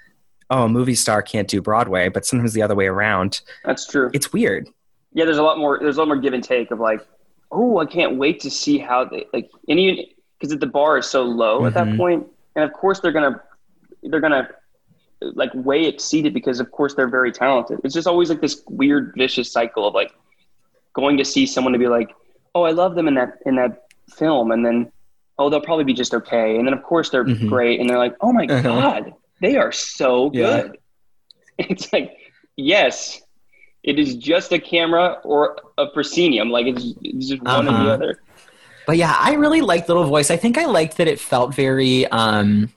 oh, a movie star can't do Broadway, but sometimes the other way around. That's true. It's weird. yeah, there's a lot more. There's a lot more give and take of like, oh, I can't wait to see how they like, any because the bar is so low at that Mhm. point, and of course they're gonna they're gonna like way exceeded because of course they're very talented. It's just always like this weird vicious cycle of like going to see someone to be like, oh, I love them in that in that film, and then oh, they'll probably be just okay, and then of course they're Mhm. great, and they're like, oh my Uh-huh. god, they are so Yeah. good. It's like yes, it is just a camera or a proscenium. Like it's, it's just one or Uh-huh. the other. But yeah, I really liked Little Voice. I think I liked that it felt very um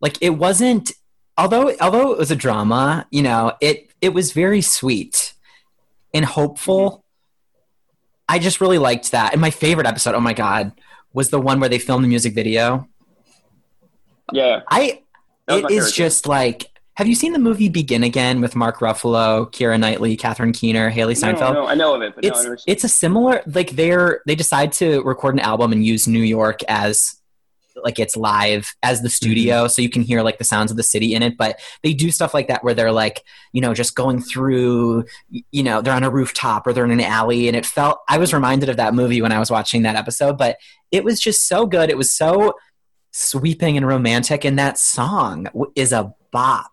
like it wasn't although although it was a drama, you know, it it was very sweet and hopeful. I just really liked that. And my favorite episode, oh my god, was the one where they filmed the music video. Yeah. I it is was it my is favorite, too. just like have you seen the movie Begin Again with Mark Ruffalo, Keira Knightley, Catherine Keener, Hailee No, Steinfeld? no, I know of it, but no, it's seen it's a similar like they're they decide to record an album and use New York as like it's live as the studio Mm-hmm. so you can hear like the sounds of the city in it but they do stuff like that where they're like you know just going through you know they're on a rooftop or they're in an alley and it felt I was reminded of that movie when I was watching that episode but it was just so good it was so sweeping and romantic and that song is a bop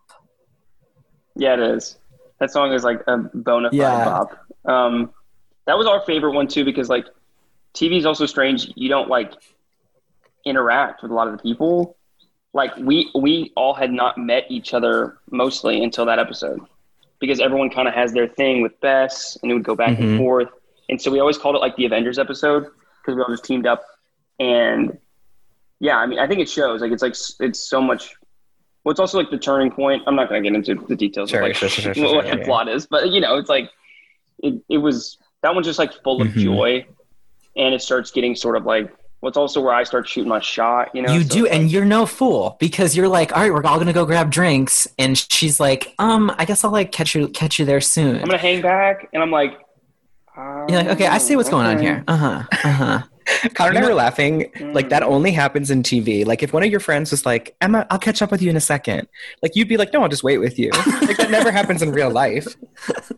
Yeah, it is. That song is like a bona fide Yeah. bop. Um, that was our favorite one too because like TV is also strange. You don't like interact with a lot of the people. Like we we all had not met each other mostly until that episode because everyone kind of has their thing with Bess and it would go back and Mhm. forth. And so we always called it like the Avengers episode because we all just teamed up. And yeah, I mean, I think it shows. Like it's like it's so much. Well, it's also like the turning point. I'm not going to get into the details Sure, of like sure, sure, what the yeah, yeah. plot is, but you know, it's like it, it was that one's just like full of Mhm. joy, and it starts getting sort of like well, it's also where I start shooting my shot. You know, you so do, it's and like- you're no fool because you're like, all right, we're all gonna go grab drinks, and she's like, um, I guess I'll like catch you catch you there soon. I'm gonna hang back, and I'm like, You're like, okay, I see what's going on here. Uh huh. Uh huh. Connor and I You were laughing. Like that only happens in TV. Like if one of your friends was like, "Emma, I'll catch up with you in a second. like you'd be like, "No, I'll just wait with you." like that never happens in real life.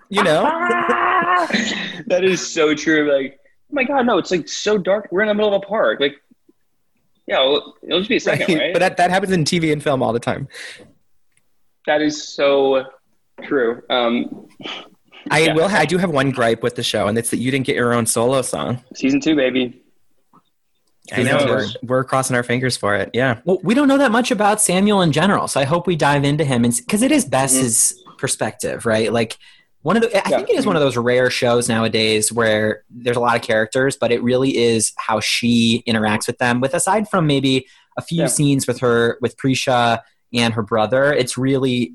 You know? that is so true. Like, oh my god, no, it's like so dark. We're in the middle of a park. Like, yeah, well, it'll just be a second, right? But that, that happens in TV and film all the time. that is so true. Um, I Yeah. will. I do have one gripe with the show, and it's that you didn't get your own solo song. season two, baby. I know we're, we're crossing our fingers for it. Yeah. Well, we don't know that much about Samuel in general, so I hope we dive into him, and because it is Bess's perspective, right? Like one of the, I Mm-hmm. Yeah. think it is one of those rare shows nowadays where there's a lot of characters, but it really is how she interacts with them. With aside from maybe a few Yeah. scenes with her, with Prisha and her brother, it's really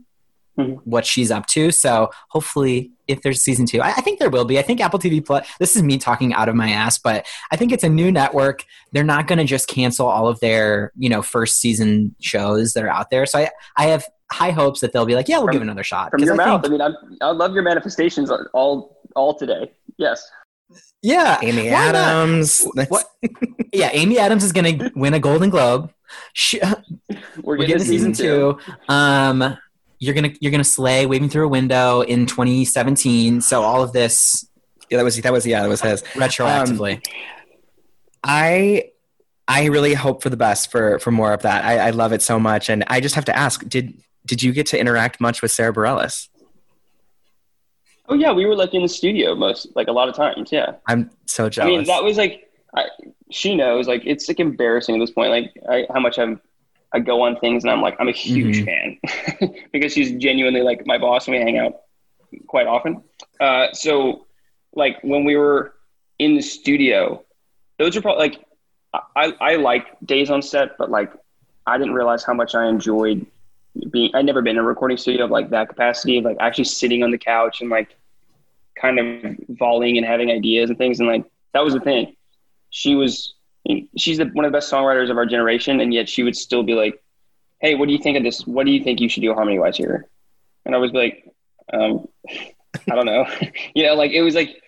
Mhm. what she's up to. So hopefully, if there's season two, I, I think there will be. I think Apple TV Plus. This is me talking out of my ass, but I think it's a new network. They're not going to just cancel all of their you know first season shows that are out there. So I I have high hopes that they'll be like, yeah, we'll From- give it another shot. From your I mouth. think- I mean, I'm, I love your manifestations all all today. Yes. yeah, Amy Why? Adams. What? yeah, Amy Adams is going to win a Golden Globe. She, We're, we're getting to season two. Um, you're gonna you're gonna slay waving through a window in 2017. So all of this Yeah, that was that was yeah, that was his. retroactively. I I really hope for the best for for more of that. I, I love it so much, and I just have to ask did did you get to interact much with Sara Bareilles? Oh yeah, we were like in the studio most like a lot of times. Yeah. I'm so jealous. I mean, that was like, I, she knows, like, it's like embarrassing at this point, like, I, how much I'm, I go on things and I'm like, I'm a huge fan because she's genuinely like my boss and we hang out quite often. Uh, so, like, when we were in the studio, those are probably like, I, I like days on set, but like, I didn't realize how much I enjoyed being, I'd never been in a recording studio of like that capacity of like actually sitting on the couch and like kind of volleying and having ideas and things. And like, that was the thing. She was, she's the, one of the best songwriters of our generation. And yet she would still be like, Hey, what do you think of this? What do you think you should do harmony wise here? And I was like, um, I don't know. you know, like it was like,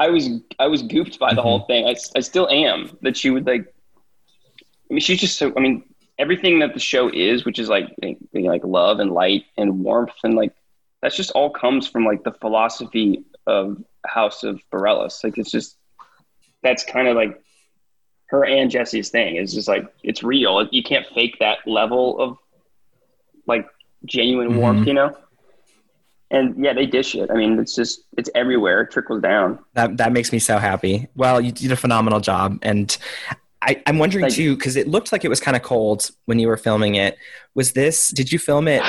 I was, I was gooped by the whole thing. I, I still am that she would like, I mean, she's just so, I mean, everything that the show is, which is like, like love and light and warmth and like, that's just all comes from like the philosophy of House of Bareilles. Like it's just that's kind of like her and Jessie's thing. It's just like it's real. You can't fake that level of like genuine warmth, mm-hmm. you know. And yeah, they dish it. I mean, it's just it's everywhere. It trickles down. that that makes me so happy. Well, you did a phenomenal job, and I, I'm wondering Thank too because it looked like it was kind of cold when you were filming it. Was this? Did you film it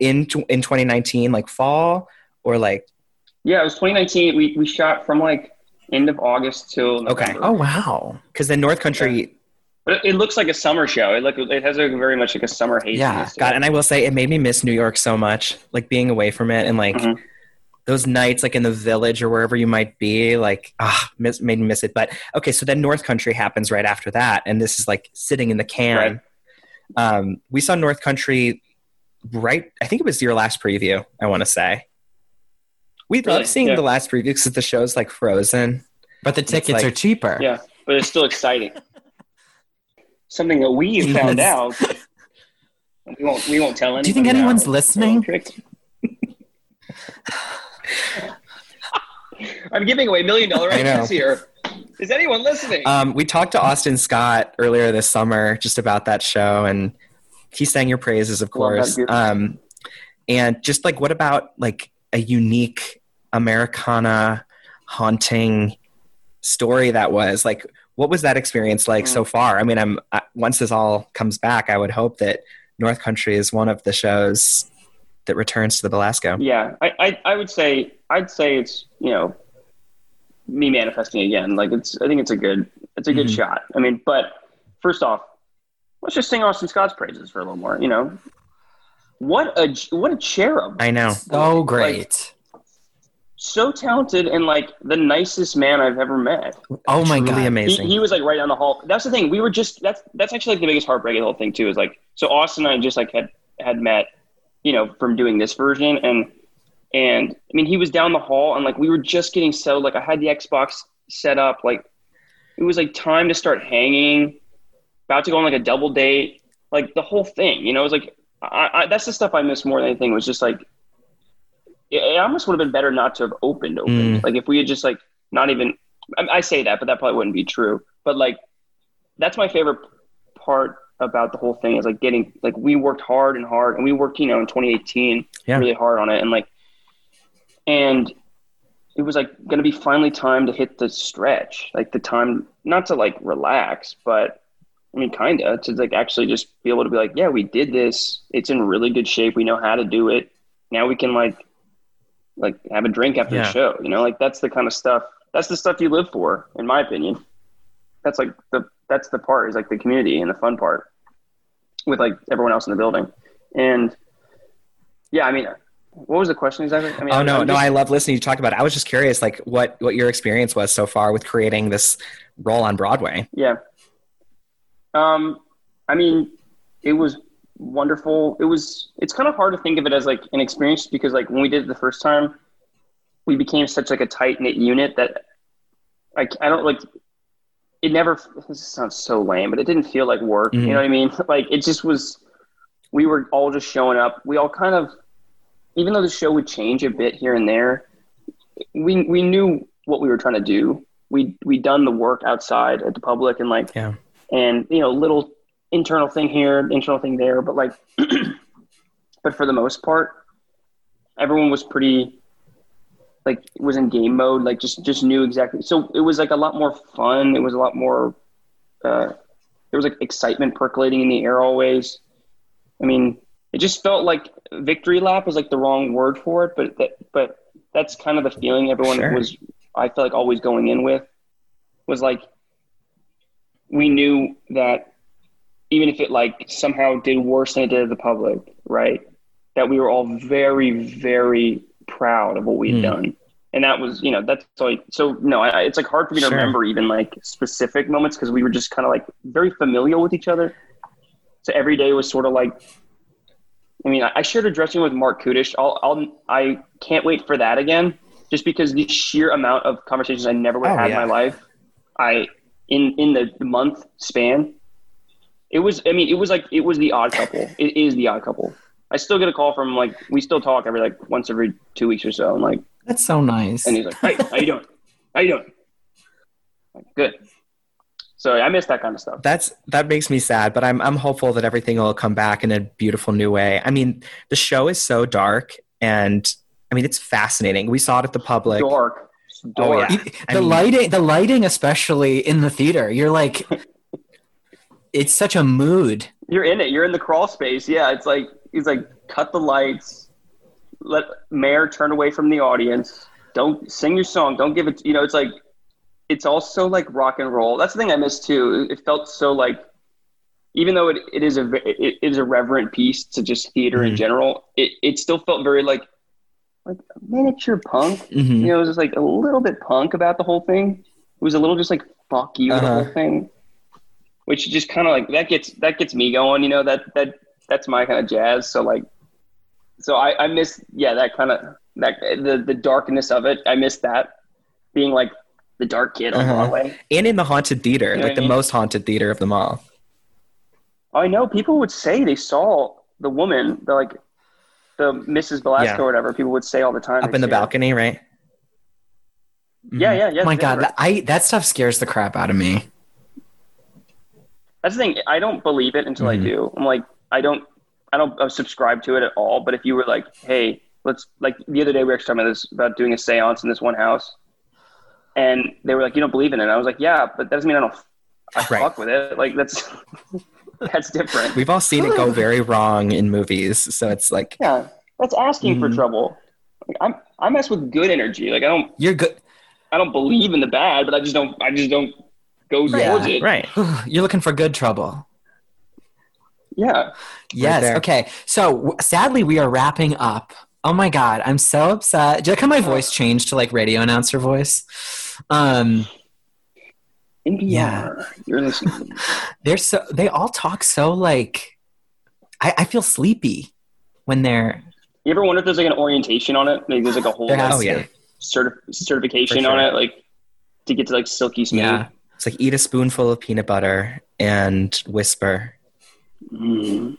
in in 2019, like fall, or like? Yeah, it was 2019. We we shot from like end of August till Okay. Oh wow. Because then North Country But it, it looks like a summer show. It look it has a very much like a summer haze. Yeah. God, and I will say it made me miss New York so much. Like being away from it and like Mhm. Those nights, like in the village or wherever you might be, like ah, miss, made me miss it. But okay, so then North Country happens right after that, and this is like sitting in the can. Um, we saw North Country right. I think it was your last preview. I want to say. We Really? love seeing Yeah. the last preview because the show's like frozen. But the tickets like- are cheaper. Yeah, but it's still exciting. Something that we found out. We won't. We won't tell anyone. Do you think anyone's It's listening? little trick. I'm giving away million dollar I ideas here. Is anyone listening? Um, we talked to Austin Scott earlier this summer just about that show, and he sang your praises, of course. group. Um, and just like, what about like a unique Americana haunting story that was? Like, what was that experience like so far? I mean, I'm I, once this all comes back, I would hope that North Country is one of the shows that returns to the Belasco. yeah, I, I, I would say, I'd say it's you know, me manifesting again. Like it's, I think it's a good, it's a good Mhm. shot. I mean, but first off, let's just sing Austin Scott's praises for a little more. You know, what a what a cherub. I know. So great. so talented and like the nicest man I've ever met. Oh my Truly god. He, amazing. he was like right down the hall. That's the thing. We were just that's that's actually like the biggest heartbreak of the whole thing too. Is like so Austin and I just like had had met, you know, from doing this version and and I mean he was down the hall and like we were just getting settled. Like I had the Xbox set up. Like it was like time to start hanging. About to go on like a double date. Like the whole thing. You know, it was like I, I that's the stuff I miss more than anything. Was just like it, almost would have been better not to have opened opened. Mm. Like if we had just like not even I, I say that, but that probably wouldn't be true. But like that's my favorite part about the whole thing is like getting like we worked hard and hard and we worked you know in 2018 Yeah. really hard on it and like and it was like going to be finally time to hit the stretch like the time not to like relax but i mean kind of to like actually just be able to be like yeah we did this. It's in really good shape. We know how to do it. Now we can like like have a drink after Yeah. the show. You know like that's the kind of stuff that's the stuff you live for in my opinion. That's like the that's the part is like the community and the fun part with like everyone else in the building and yeah i mean what was the question exactly i mean Oh no, I'm no! I love listening to you talk about it. I was just curious, like what what your experience was so far with creating this role on Broadway. Yeah. Um, I mean, it was wonderful. It was. It's kind of hard to think of it as like an experience because like when we did it the first time, we became such like a tight knit unit that like I don't like. It never. This sounds so lame, but it didn't feel like work. Mhm. You know what I mean? Like it just was. We were all just showing up. We all kind of, even though the show would change a bit here and there, we we knew what we were trying to do. We we done the work outside at the public and like Yeah. and you know little internal thing here internal thing there but like but for the most part everyone was pretty like was in game mode like just just knew exactly so it was like a lot more fun it was a lot more uh there was like excitement percolating in the air always i mean it just felt like victory lap was like the wrong word for it but that but that's kind of the feeling everyone Sure. was i feel like always going in with was like we knew that even if it like somehow did worse than it did to the public, right? That we were all very, very proud of what we had Hmm. done. And that was, you know, that's like, so no, I, it's like hard for me to Sure. remember even like specific moments because we were just kind of like very familial with each other. So every day was sort of like, I mean, I, I shared a dressing with Marc Kudisch. I'll, I'll, I can't wait for that again, just because the sheer amount of conversations I never would oh, have Oh, had yeah. in my life, I in in the month span, it was. I mean, it was like it was the odd couple. It is the odd couple. I still get a call from like we still talk every like once every two weeks or so, and like That's so nice. and he's like, "Hey, how you doing? How you doing?" Like, Good. So I miss that kind of stuff. That's that makes me sad, but I'm I'm hopeful that everything will come back in a beautiful new way. I mean, the show is so dark, and I mean it's fascinating. We saw it at the public. Dark. Oh, Dark. yeah. The mean- lighting, the lighting, especially in the theater, you're like, it's such a mood. You're in it. You're in the crawl space. Yeah, it's like he's like cut the lights, let Mayor turn away from the audience. Don't sing your song. Don't give it. You know, it's like it's also like rock and roll. That's the thing I miss too. It felt so like, even though it, it is a it is a reverent piece to just theater in Mhm. general, it it still felt very like like miniature punk. Mhm. You know, it was just like a little bit punk about the whole thing. It was a little just like fuck you the Uh-huh. whole thing, which just kind of like that gets that gets me going. You know that that that's my kind of jazz. So like, so I I miss yeah that kind of that the the darkness of it. I miss that being like the dark kid on Uh-huh. Broadway. and in the haunted theater, You know like the mean? most haunted theater of them all. I know people would say they saw the woman, the like the Mrs. Belasco Yeah. or whatever. People would say all the time Up in the balcony, right? Yeah, Mhm. yeah, yeah. oh my god, that, I that stuff scares the crap out of me. That's the thing. I don't believe it until Mhm. I do. I'm like, I don't, I don't uh, subscribe to it at all. But if you were like, hey, let's like the other day we were actually talking about this about doing a séance in this one house, and they were like, you don't believe in it. And I was like, yeah, but that doesn't mean I don't. I Right. fuck with it. Like that's that's different. We've all seen it go very wrong in movies, so it's like Yeah, that's asking for Mhm. trouble. Like, I'm I mess with good energy. Like I don't You're good. I don't believe in the bad, but I just don't I just don't go Yeah, towards it. right. You're looking for good trouble. Yeah. Yes. there. okay. So w- sadly, we are wrapping up Oh my god, I'm so upset. Like how my voice changed to like radio announcer voice? Um, Yeah. you're listening. they're so they all talk so like I, I feel sleepy when they're You ever wonder if there's like an orientation on it? Maybe there's like a whole has Oh, yeah. certification sure. on it, like to get to like silky smooth. Yeah. It's like eat a spoonful of peanut butter and whisper. Mm.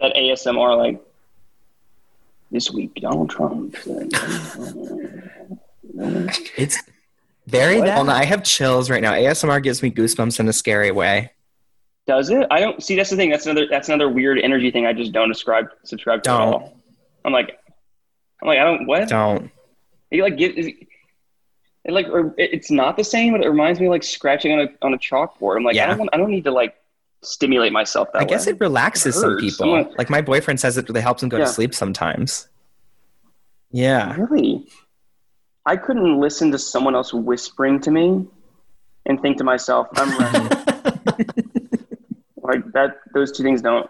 That ASMR, like this week, Donald Trump. It's very What? that. Well, no, I have chills right now. ASMR gives me goosebumps in a scary way. Does it? I don't see. That's the thing. That's another. That's another weird energy thing. I just don't subscribe subscribe to Don't. all. I'm like, I'm like, I don't. What? Don't. You like get. Is, it like or it- it's not the same, but it reminds me of like scratching on a on a chalkboard. I'm like, yeah. I don't want. I don't need to like stimulate myself that I guess it relaxes It some people. I'm like- like my boyfriend says it really helps him go Yeah. to sleep sometimes. Yeah. Really? I couldn't listen to someone else whispering to me and think to myself, I'm right. like that those two things don't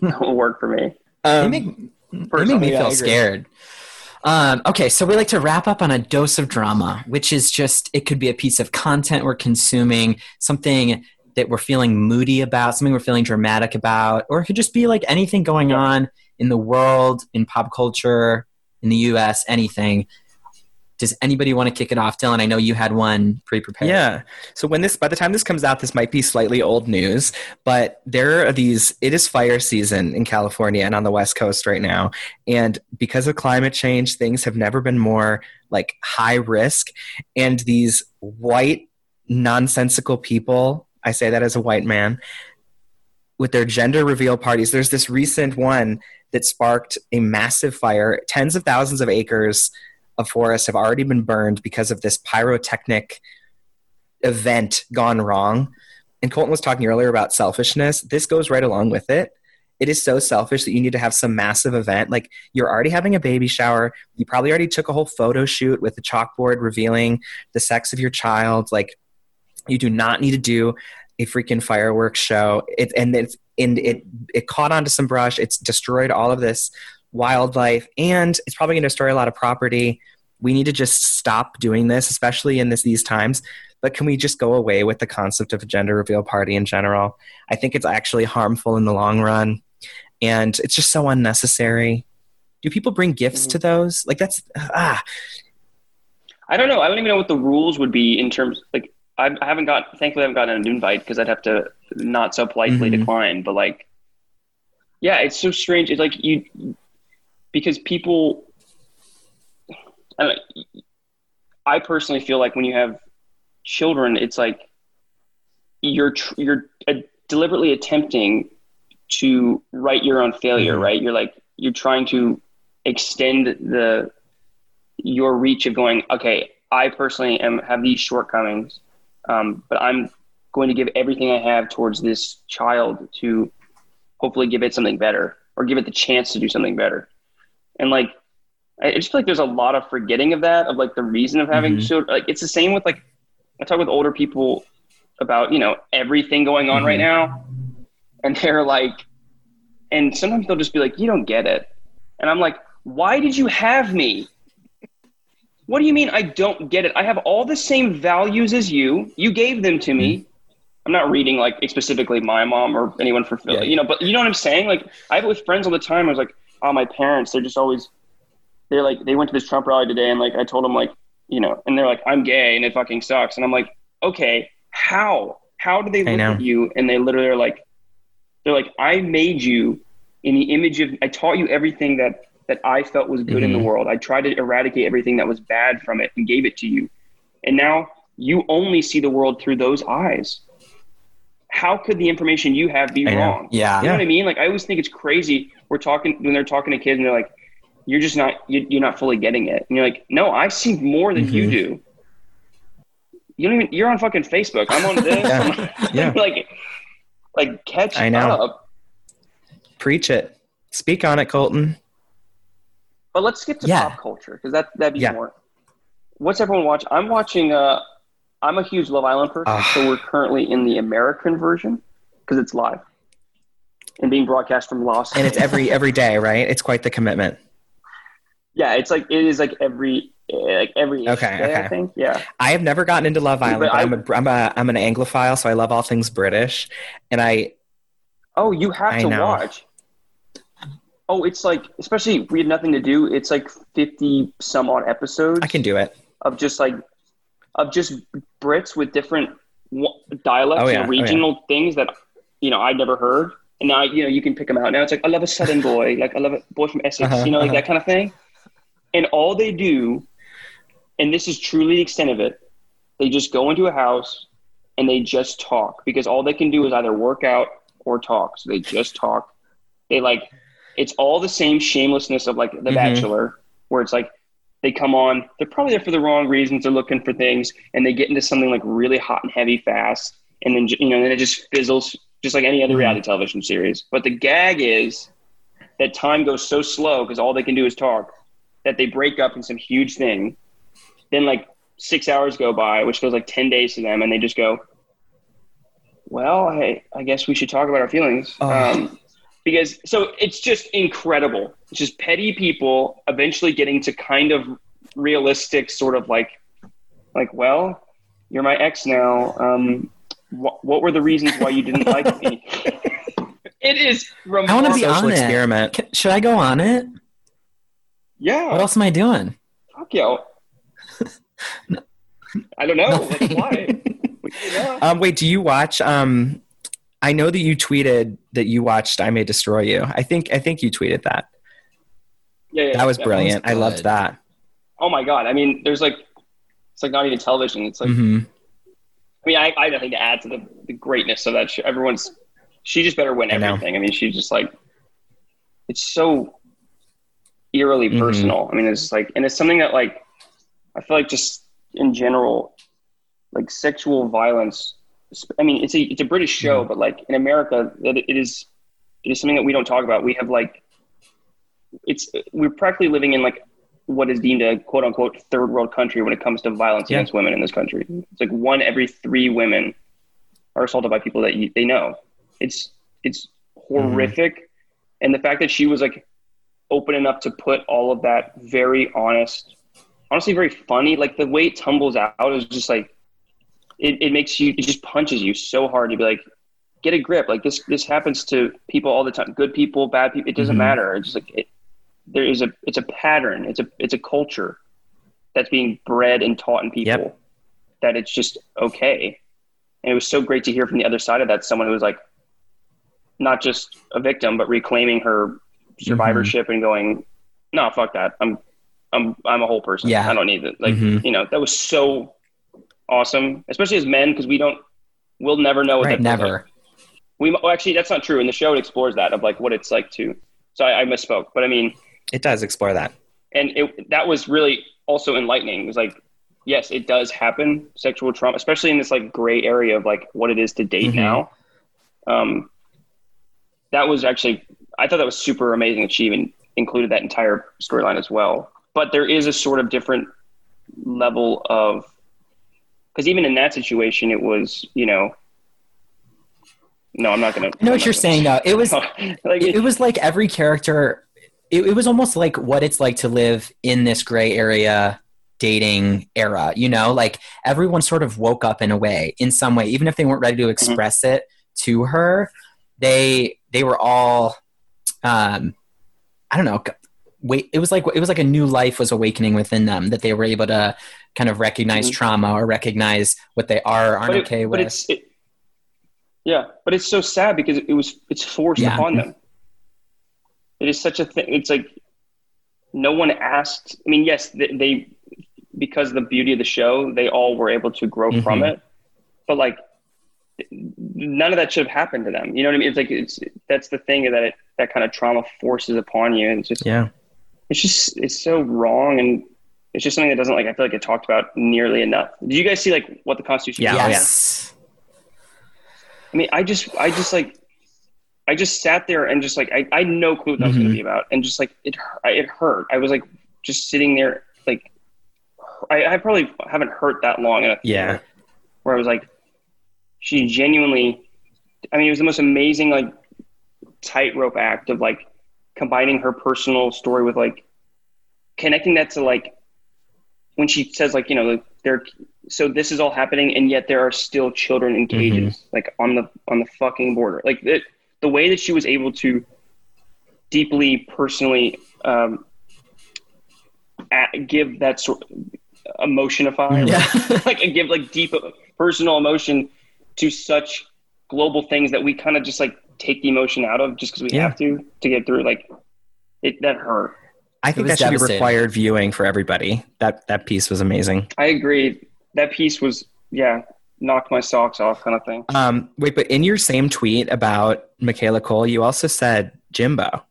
don't work for me. they Um, make, they make me yeah, feel scared. Um, okay, so we like to wrap up on a dose of drama, which is just it could be a piece of content we're consuming, something that we're feeling moody about, something we're feeling dramatic about, or it could just be like anything going on in the world, in pop culture, in the US, anything. Does anybody want to kick it off, Dylan? I know you had one pre-prepared. Yeah. So when this, by the time this comes out, this might be slightly old news, but there are these, it is fire season in California and on the West Coast right now. And because of climate change, things have never been more like high risk. And these white, nonsensical people, I say that as a white man, with their gender reveal parties, there's this recent one that sparked a massive fire. Tens of thousands of acres of forest have already been burned because of this pyrotechnic event gone wrong. And Colton was talking earlier about selfishness. This goes right along with it. It is so selfish that you need to have some massive event. Like you're already having a baby shower. You probably already took a whole photo shoot with a chalkboard revealing the sex of your child. Like you do not need to do a freaking fireworks show. It and it's and it it caught onto some brush. It's destroyed all of this wildlife and it's probably going to destroy a lot of property. We need to just stop doing this, especially in this these times. But can we just go away with the concept of a gender reveal party in general? I think it's actually harmful in the long run, and it's just so unnecessary. Do people bring gifts to those? Like that's ah, I don't know. I don't even know what the rules would be in terms like I, I haven't got thankfully I haven't gotten an invite because I'd have to not so politely Mhm. decline. But like, yeah, it's so strange. It's like you because people. I, don't know, I personally feel like when you have children, it's like you're tr- you're uh, deliberately attempting to write your own failure, Mhm. right? You're like you're trying to extend the your reach of going, okay, I personally am have these shortcomings, um, but I'm going to give everything I have towards this child to hopefully give it something better or give it the chance to do something better. And like, I just feel like there's a lot of forgetting of that, of like the reason of having Mhm. children. Like, it's the same with like, I talk with older people about, you know, everything going on right now. And they're like, and sometimes they'll just be like, you don't get it. And I'm like, why did you have me? What do you mean I don't get it? I have all the same values as you. You gave them to me. Mm-hmm. I'm not reading like specifically my mom or anyone for Yeah. you know, but you know what I'm saying? Like I have it with friends all the time. I was like, oh, my parents, they're just always they're like they went to this Trump rally today and like I told them like, you know, and they're like, I'm gay and it fucking sucks. And I'm like, okay, how? How do they look at you and they literally are like they're like, I made you in the image of I taught you everything that that I felt was good in the Mhm. world. I tried to eradicate everything that was bad from it and gave it to you. And now you only see the world through those eyes. How could the information you have be I know. wrong? Yeah. You know what I mean? Like I always think it's crazy. We're talking when they're talking to kids and they're like, "You're just not you, you're not fully getting it." And you're like, "No, I see more than you Mhm. do." You don't even. You're on fucking Facebook. I'm on this. Yeah. Yeah. like, like catch I know. up. preach it. Speak on it, Colton. But let's skip to Yeah. pop culture because that that'd be Yeah. more. What's everyone watch? I'm watching. Uh, I'm a huge Love Island person, Ah. so we're currently in the American version because it's live and being broadcast from Los. And it's every every day, right? It's quite the commitment. Yeah, it's like it is like every like every Okay, day, I okay. think. Yeah. I have never gotten into Love Island, But I- I'm a I'm a I'm an Anglophile, so I love all things British, and I Oh, you have I to know. watch. Oh, it's like especially if we had nothing to do. It's like fifty some odd episodes. I can do it. of just like of just Brits with different dialects Oh, yeah. Oh, and regional things that you know I'd never heard. And now you know you can pick them out. Now it's like I love a Southern boy, like I love a boy from Essex, Uh-huh, you know, like uh-huh. that kind of thing. And all they do, and this is truly the extent of it, they just go into a house and they just talk because all they can do is either work out or talk. So they just talk. They like it's all the same shamelessness of like The Mhm. Bachelor, where it's like they come on, they're probably there for the wrong reasons. They're looking for things, and they get into something like really hot and heavy fast, and then you know, then it just fizzles, just like any other Mhm. reality television series. But the gag is that time goes so slow because all they can do is talk that they break up in some huge thing. Then like six hours go by, which feels like ten days to them, and they just go, "Well, I, I guess we should talk about our feelings." Oh. Um, because so it's just incredible. It's just petty people eventually getting to kind of realistic, sort of like, like, well, you're my ex now. Um, wh- what were the reasons why you didn't like me? it is I want to be Social on it. experiment. Ca- Should I go on it? Yeah. What else am I doing? Fuck yeah. I don't know. Like, why? Yeah. Um, wait, do you watch? Um, I know that you tweeted that you watched "I May Destroy You." I think I think you tweeted that. Yeah, yeah, That was yeah. brilliant. I loved that. Oh my god! I mean, there's like, it's like not even television. It's like, hmm I mean, I, I have nothing to add to the, the greatness of that show. Everyone's, she just better win I know. everything. I, mean, she's just like, it's so eerily Mhm. personal. I mean, it's like, and it's something that like, I feel like just in general, like sexual violence. I mean, it's a it's a British show, Mm-hmm. but like in America, that it is it is something that we don't talk about. We have like, it's we're practically living in like what is deemed a quote unquote third world country when it comes to violence Yeah. against women in this country. It's like one every three women are assaulted by people that you, they know. It's it's horrific, and the fact that she was like open enough to put all of that very honest, honestly very funny. Like the way it tumbles out is just like it, it makes you it just punches you so hard to be like get a grip. Like this this happens to people all the time. Good people, bad people. It doesn't Mhm. matter. It's just like it, there is a it's a pattern. It's a it's a culture that's being bred and taught in people Yep. that it's just okay. And it was so great to hear from the other side of that someone who was like not just a victim but reclaiming her survivorship and going, no, fuck that. I'm I'm I'm a whole person. Yeah. I don't need it. Like Mhm. you know that was so awesome, especially as men because we don't we'll never know what Right, that feels like. Never. We well, actually that's not true. In the show, it explores that of like what it's like to. So I, I misspoke, but I mean, It does explore that. and it that was really also enlightening. It was like, yes, it does happen, sexual trauma, especially in this like gray area of like what it is to date Mhm. now. Um, that was actually I thought that was super amazing that she even included that entire storyline as well. But there is a sort of different level of because even in that situation, it was you know. No, I'm not gonna. I know what you're saying though. It was like it, it was like every character it, it was almost like what it's like to live in this gray area dating era you know like everyone sort of woke up in a way in some way even if they weren't ready to express it to her they they were all um i don't know wait it was like it was like a new life was awakening within them that they were able to kind of recognize Mhm. trauma or recognize what they are or aren't but it- okay but with it's it, yeah, but it's so sad because it was it's forced Yeah. upon them. It is such a thing. It's like no one asked. I mean, yes, they, they because of the beauty of the show, they all were able to grow from Mhm. it. But like, none of that should have happened to them. You know what I mean? It's like it's that's the thing that it that kind of trauma forces upon you, and it's just Yeah. It's just it's so wrong and. It's just something that doesn't like I feel like it talked about nearly enough. Did you guys see like what the Constitution? Yeah, says? yeah. yes I mean, I just, I just like, I just sat there and just like, I, I had no clue what that was going Mhm. to be about, and just like it, it hurt. I was like, just sitting there, like, I, I probably haven't hurt that long in a Yeah. where I was like, she genuinely, I mean, it was the most amazing like tightrope act of like combining her personal story with like connecting that to like when she says like you know there so this is all happening and yet there are still children in cages like on the on the fucking border like it, the way that she was able to deeply personally um, a give that sort of emotionify Yeah. like and give like deep personal emotion to such global things that we kind of just like take the emotion out of just because we Yeah. have to to get through like it that hurt I think that should be required viewing for everybody. That that piece was amazing. i agree that piece was yeah knocked my socks off kind of thing Um, wait, but in your same tweet about Michaela Coel, you also said Jimbo.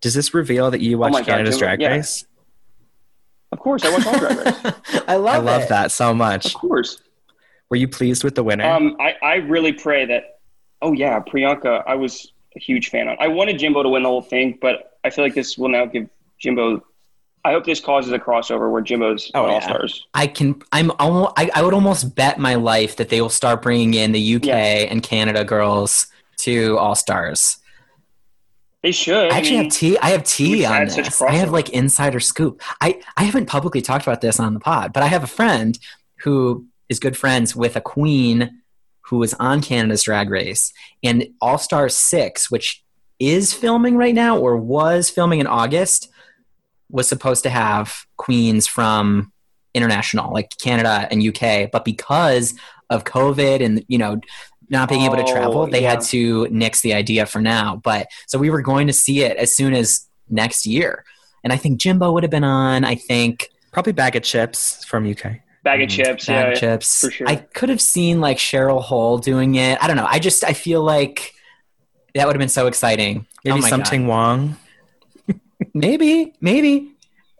Does this reveal that you watch Oh my God, Canada's Drag yeah. Race? of course i watch all drag race I love I love it. that so much. of course Were you pleased with the winner? um i i really pray that oh yeah priyanka i was a huge fan on i wanted jimbo to win the whole thing but i feel like this will now give jimbo i hope this causes a crossover where jimbo's Oh, all stars I can. I'm almost. I, I would almost bet my life that they will start bringing in the UK Yeah. and Canada girls to All Stars. they should I actually mean, have tea. I have tea We've on this. I have like insider scoop. I I haven't publicly talked about this on the pod, but I have a friend who is good friends with a queen who was on Canada's Drag Race and All Star Six, which is filming right now or was filming in August, was supposed to have queens from international, like Canada and UK, but because of COVID and you know not being able to Oh, travel, they yeah. had to nix the idea for now. But so we were going to see it as soon as next year, and I think Jimbo would have been on. I think Probably Baga Chipz from UK. Bag of chips Bag yeah of chips. for sure. I could have seen like Cheryl Hole doing it. I don't know. I just I feel like that would have been so exciting. Maybe Oh my God. something Wong. Maybe, maybe.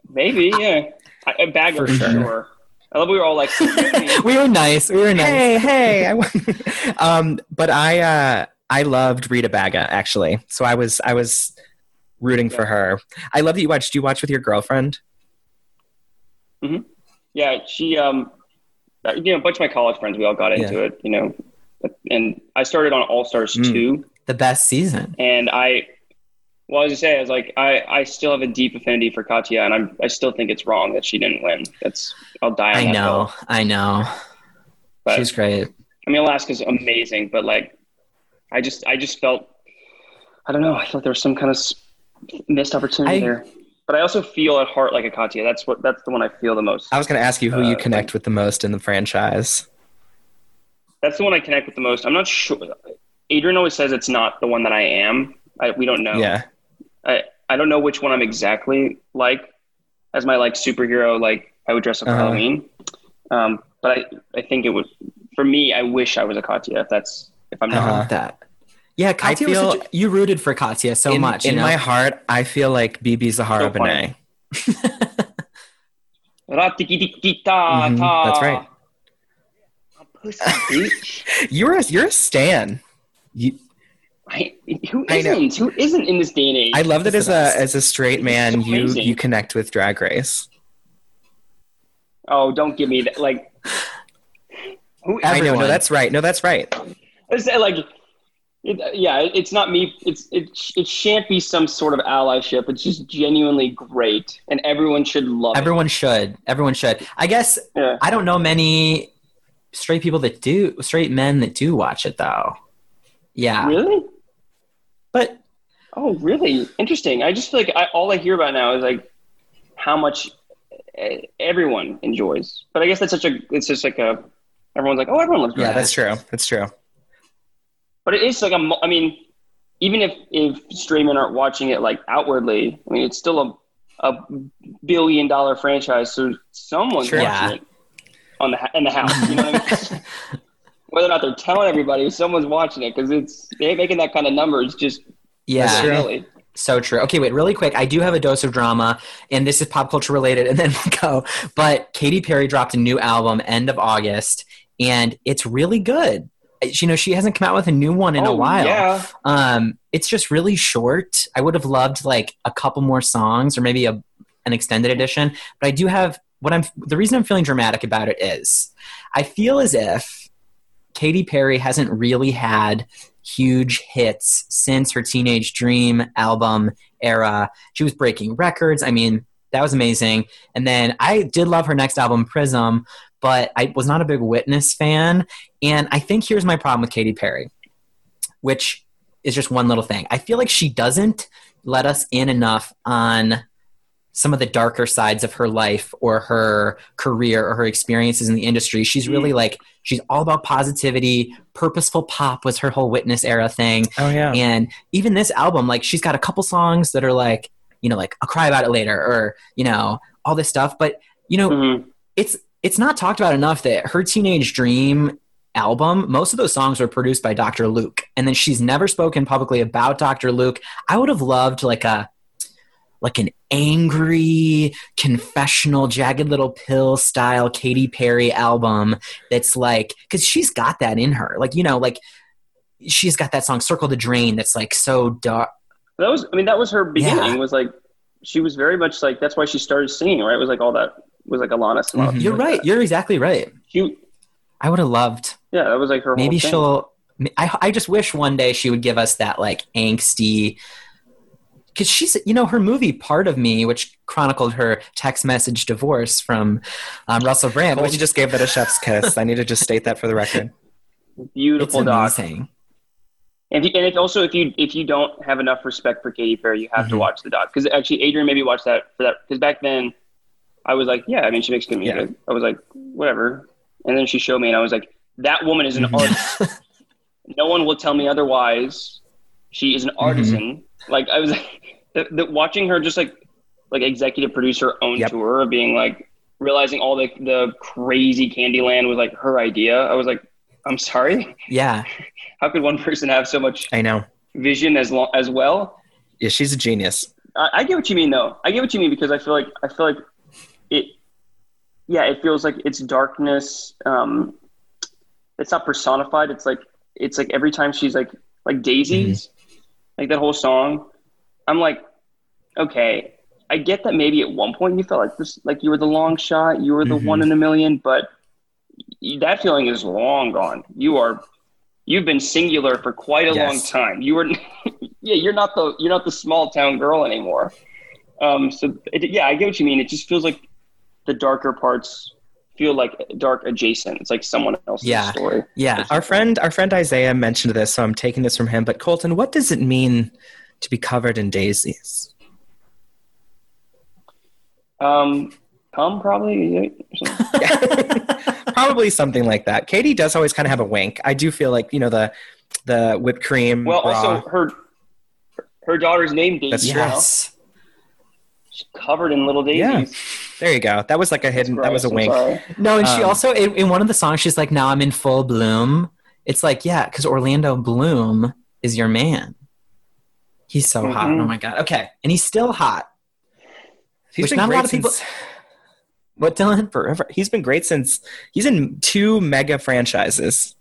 maybe yeah A- a bag For of for sure. sure. i love we were all like. We were nice. We were nice. Hey, hey. I wa- um, but I uh, I loved Rita Baga actually. So I was I was rooting for her. I love that you watched. Do you watch with your girlfriend? Yeah she um uh, you know a bunch of my college friends we all got into it you know and i started on all stars Mm. 2 The best season. and i well as i say i was like i i still have a deep affinity for katya and i'm i still think it's wrong that she didn't win that's i'll die on I that know. hill. I know. but She's great. i mean alaska's amazing but like i just i just felt i don't know i felt there was some kind of missed opportunity I- there but i also feel at heart like a katya that's what that's the one i feel the most I was going to ask you who you Uh, connect with the most in the franchise. That's the one I connect with the most. I'm not sure. Adrian always says it's not the one that I am. I, we don't know. Yeah. I, I don't know which one I'm exactly like as my like superhero. Like I would dress up for Uh-huh. Halloween. Um, but I, I think it would, for me, I wish I was a Katya if that's, if I'm not. Uh-huh. that. Yeah, Katya feel- was such a, you rooted for Katya so in, much. in you know? my heart, I feel like BeBe Zahara So funny. Benet. Ra-tiki-tiki-ta, Mhm, that's right. You're a you're a stan. You, I, who I know. isn't? Who isn't in this day and age? I love that as a as a straight man, you you connect with Drag Race. oh, don't give me that. Like, who? I know. No, that's right. No, that's right. It's like, it, yeah, it's not me. It's it. It shan't be some sort of allyship. It's just genuinely great, and everyone should love Everyone should. Everyone should. I guess. Yeah. I don't know many straight people that do straight men that do watch it though. Yeah. Really? But Oh, really? Interesting. I just feel like I, all I hear about now is like how much everyone enjoys. But I guess that's such a. It's just like a. Everyone's like, oh, everyone loves. It. Yeah, that's true. That's true. But it is like a. I mean, even if if men aren't watching it like outwardly, I mean, it's still a a billion dollar franchise, so someone's Sure. watching Yeah. it on the ha- in the house. You know what I mean? Whether or not they're telling everybody, someone's watching it because it's they're making that kind of numbers just yeah. Silly. So true. Okay, wait, really quick. I do have a dose of drama, and this is pop culture related, and then we'll go. But Katy Perry dropped a new album end of August, and it's really good. You know, she hasn't come out with a new one in a Oh, while. Yeah, Um, it's just really short. I would have loved like a couple more songs or maybe a an extended edition. But I do have what I'm. The reason I'm feeling dramatic about it is I feel as if Katy Perry hasn't really had huge hits since her Teenage Dream album era. She was breaking records. I mean, that was amazing. And then I did love her next album, Prism, but I was not a big Witness fan. And I think here's my problem with Katy Perry, which is just one little thing. I feel like she doesn't let us in enough on some of the darker sides of her life or her career or her experiences in the industry. She's really like she's all about positivity. Purposeful pop was her whole witness era thing. Oh yeah. And even this album, like she's got a couple songs that are like, you know, like I'll cry about it later or, you know, all this stuff. But, you know, Mhm. it's it's not talked about enough that her teenage dream album most of those songs were produced by dr luke and then she's never spoken publicly about dr luke i would have loved like a like an angry confessional jagged little pill style Katy Perry album that's like cuz she's got that in her like you know like she's got that song circle the drain that's like so dark That was, I mean, that was her beginning. Yeah. Was like, she was very much like that's why she started singing. Right? It was like all that was like all that Mhm. you're like right that. you're exactly right She, i would have loved yeah, that was like her. maybe she'll I, I just wish one day she would give us that like angsty because she's you know her movie part of me which chronicled her text message divorce from um, russell brand Colton which just gave it a chef's kiss. I need to just state that for the record. it's beautiful doc. amazing And, and if also if you if you don't have enough respect for Katy Perry, you have to Mhm. watch the doc. Because actually, Adrian maybe watched that for that. Because back then, I was like, yeah, I mean, she makes good music. I was like, whatever. And then she showed me, and I was like, that woman is an Mhm. artist. no one will tell me otherwise. She is an artisan. Like I was, the, the, watching her just like like executive produce her own Yep. tour, of being like realizing all the the crazy Candyland was like her idea. I was like, I'm sorry. yeah How could one person have so much I know. vision as long as well? Yeah, she's a genius. I, I get what you mean, though. I get what you mean because I feel like I feel like. Yeah, it feels like it's darkness. Um, it's not personified. It's like it's like every time she's like like daisies, like that whole song. I'm like, okay, I get that maybe at one point you felt like this, like you were the long shot, you were the Mhm. one in a million, but that feeling is long gone. You are, you've been singular for quite a long time. You were, yeah, you're not the you're not the small town girl anymore. Um, so it, yeah, I get what you mean. It just feels like the darker parts feel like dark adjacent. It's like someone else's Yeah. story. yeah Our friend, our friend Isaiah mentioned this, so I'm taking this from him. But Colton, what does it mean to be covered in daisies? Um, probably. Probably something like that. Katie does always kind of have a wink. I do feel like you know the the whipped cream. Well, also her her daughter's name Daisy. That's yes She's covered in little daisies. Yeah. There you go. That was like a hidden. That was a Gross, I'm wink. sorry. no and she Um, also in, in one of the songs she's like now i'm in full bloom it's like yeah because orlando bloom is your man he's so hot Mhm. oh my god okay and he's still hot He's Which been not a great lot of people- since what dylan forever. He's been great since he's in two mega franchises.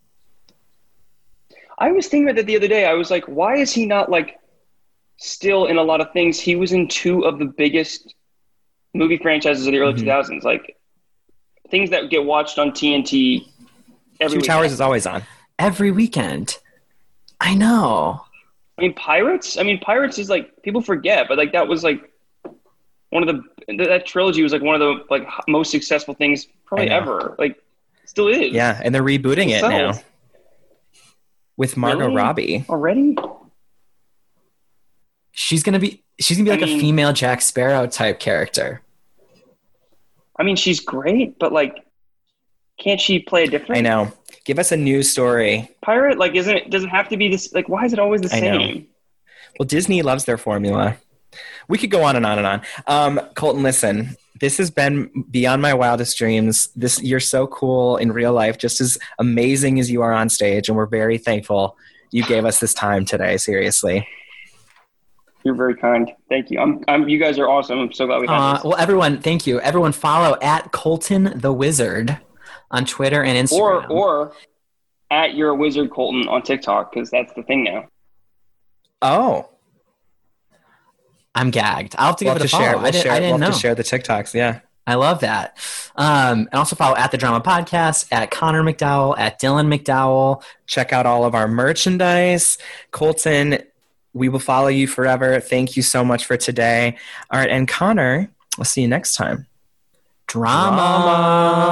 I was thinking about that the other day. I was like, why is he not like still in a lot of things? He was in two of the biggest movie franchises of the early Mhm. 2000s, like things that get watched on TNT. Every Two weekend. Towers is always on. every weekend i know I mean, Pirates. I mean, Pirates is like people forget, but like that was like one of the that trilogy was like one of the like most successful things probably ever. Like, still is. Yeah, and they're rebooting it Sells. now with Margot Really? Robbie. already. she's gonna be she's gonna be I like mean- a female jack sparrow type character I mean, she's great, but like, can't she play a different? I know. Give us a new story. pirate like isn't it doesn't have to be this like why is it always the I same Well, Disney loves their formula. We could go on and on and on. Um, Colton, listen, this has been beyond my wildest dreams. This you're so cool in real life, just as amazing as you are on stage, and we're very thankful you gave us this time today. Seriously, you're very kind thank you i'm, I'm you guys are awesome i'm so glad we had uh, this well everyone thank you everyone follow at colton the wizard on twitter and or instagram or at your wizard colton on tiktok because that's the thing now oh, i'm gagged i'll have to we'll give have it a follow share. i We'll didn't, share. I didn't we'll know have to share the TikToks. Yeah. I love that. Um, and also follow at the Drama Podcast, at Connor McDowell, at Dylan McDowell. check out all of our merchandise. Colton, we will follow you forever. Thank you so much for today. All right, and Connor, we'll see you next time. Drama.